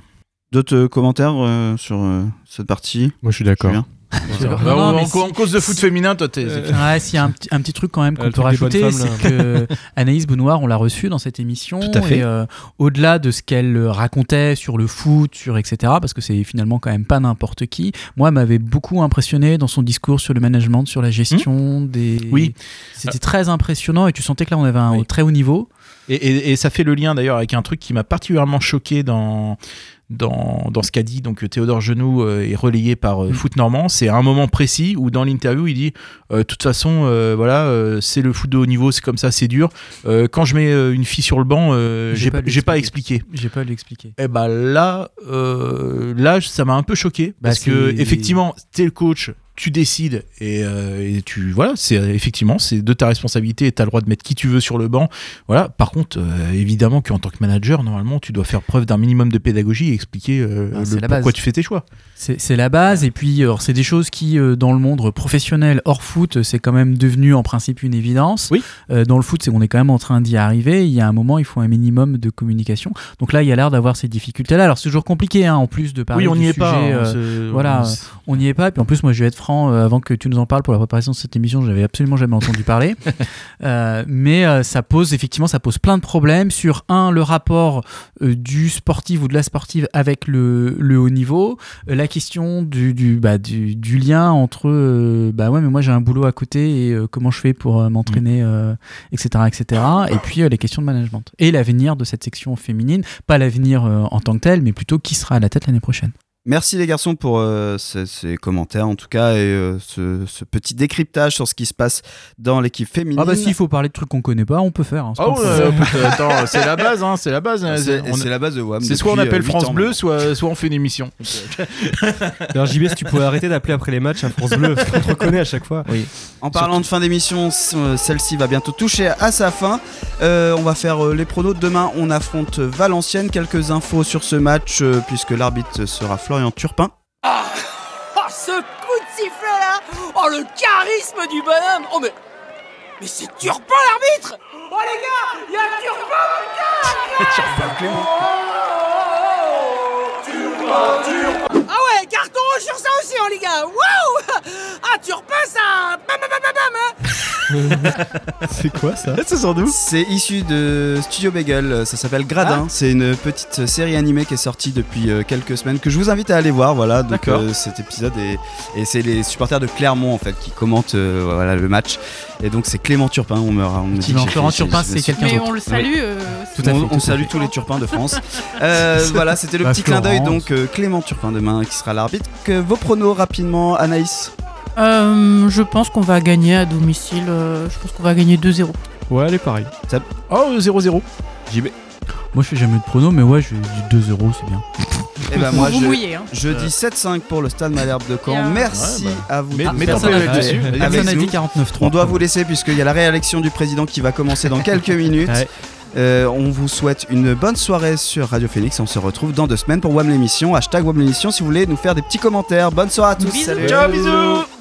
D'autres commentaires euh, sur euh, cette partie? Moi, je suis d'accord. Julien Non, Bah, non, en, mais en- si- en cause de foot féminin, toi, t'es. Euh, Ouais, s'il y a un, petit- un petit truc quand même qu'on Euh, peut rajouter, c'est que <laughs> Anaïs Benoît, on l'a reçue dans cette émission. Tout à fait. Et euh, au-delà de ce qu'elle euh, racontait sur le foot, sur etc., parce que c'est finalement quand même pas n'importe qui, moi, elle m'avait beaucoup impressionné dans son discours sur le management, sur la gestion des. Oui. C'était très impressionnant et tu sentais que là, on avait un Oui. très haut niveau. Et, et- et ça fait le lien d'ailleurs avec un truc qui m'a particulièrement choqué dans, dans, dans ce qu'a dit donc Théodore Genoux euh, et relayé par euh, Foot Normand. C'est à un moment précis où dans l'interview il dit euh, de toute façon euh, voilà c'est le foot de haut niveau c'est comme ça c'est dur. Quand je mets une fille sur le banc j'ai pas, pas expliqué. J'ai pas. Et bah là euh, là ça m'a un peu choqué Bah, parce que effectivement t'es le coach tu décides et, euh, et tu voilà c'est effectivement c'est de ta responsabilité et tu as le droit de mettre qui tu veux sur le banc. Voilà. Par contre euh, évidemment qu'en tant que manager normalement tu dois faire preuve d'un minimum de pédagogie et expliquer euh, Ah, le pourquoi base. tu fais tes choix C'est la base, et puis c'est des choses qui, euh, dans le monde professionnel, hors foot, c'est quand même devenu en principe une évidence. Oui. Euh, dans le foot, c'est qu'on est quand même en train d'y arriver. Il y a un moment, il faut un minimum de communication. Donc là, il y a l'air d'avoir ces difficultés-là. Alors c'est toujours compliqué, hein, en plus de parler oui on n'y est sujet, pas hein, euh, voilà, on n'y est pas. Et puis en plus, moi, je vais être franc, avant que tu nous en parles pour la préparation de cette émission, j'avais absolument jamais entendu parler. <laughs> Euh, mais ça pose, effectivement, ça pose plein de problèmes sur, un, le rapport euh, du sportif ou de la sportive avec le, le haut niveau, la question du, du, bah, du, du lien entre, euh, bah ouais, mais moi j'ai un boulot à côté et euh, comment je fais pour euh, m'entraîner, euh, etc., etc. Et puis les questions de management. Et l'avenir de cette section féminine, pas l'avenir en tant que tel, mais plutôt qui sera à la tête l'année prochaine. Merci les garçons pour euh, ces, ces commentaires en tout cas et euh, ce, ce petit décryptage sur ce qui se passe dans l'équipe féminine. Ah bah s'il faut parler de trucs qu'on connaît pas, on peut faire. hein, c'est pas ouais, un problème. euh, attends, c'est la base, hein, c'est la base. hein. C'est On- la base de WAM. C'est soit on appelle France ans Bleu, maintenant. soit, soit on fait une émission. <laughs> D'ailleurs, JB, si tu pouvais arrêter d'appeler après les matchs à France Bleu, parce qu'on te reconnaît à chaque fois. Oui. En parlant de fin d'émission, celle-ci va bientôt toucher à sa fin. Euh, on va faire les pronos. Demain, on affronte Valenciennes. Quelques infos sur ce match, euh, puisque l'arbitre sera Florian Turpin. Ah, ah, <laughs> ce coup de sifflet là. Oh, le charisme du bonhomme. Oh, mais. Mais c'est Turpin l'arbitre. Oh, les gars Il y a Turpin, putain Ah ouais, carton rouge sur ça aussi, hein, les gars Waouh. Ah, Turpin, ça Bam, bam, bam, bam, hein <laughs> C'est quoi ça C'est sans doute. C'est issu de Studio Bagel, ça s'appelle Gradin. C'est une petite série animée qui est sortie depuis euh, quelques semaines que je vous invite à aller voir. Voilà, donc euh, cet épisode et, et c'est les supporters de Clermont en fait qui commentent euh, voilà le match. Et donc c'est Clément Turpin. On me, on me dit que Effectivement, j'ai Florent fait- Turpin, c'est quelqu'un Mais on le salue. euh, Tout à on, fait, on tout à salue fait. tous les Turpins de France. Euh, <laughs> voilà, c'était le Bah, petit clin d'œil donc euh, Clément Turpin demain qui sera l'arbitre. Vos pronos rapidement, Anaïs. Euh, je pense qu'on va gagner à domicile. euh, je pense qu'on va gagner 2-0. Ouais, elle est pareil. Oh, 0-0. JB. Moi je fais jamais de prono, mais ouais, je dis 2 euros, c'est bien. Et ben moi Vous je, mouillez, hein. je dis 7-5 pour le Stade Malherbe de Caen. Bien. Merci Ouais, à vous. Mais- tous mais peux dessus. avec Personne n'a nous. dit 49-3. On doit vous laisser puisqu'il y a la réélection du président qui va commencer dans quelques <laughs> minutes. Ouais. Euh, on vous souhaite une bonne soirée sur Radio Phoenix. On se retrouve dans deux semaines pour WAM l'émission. Hashtag WAM l'émission si vous voulez nous faire des petits commentaires. Bonne soirée à tous. Bisous. Salut. Ciao, bisous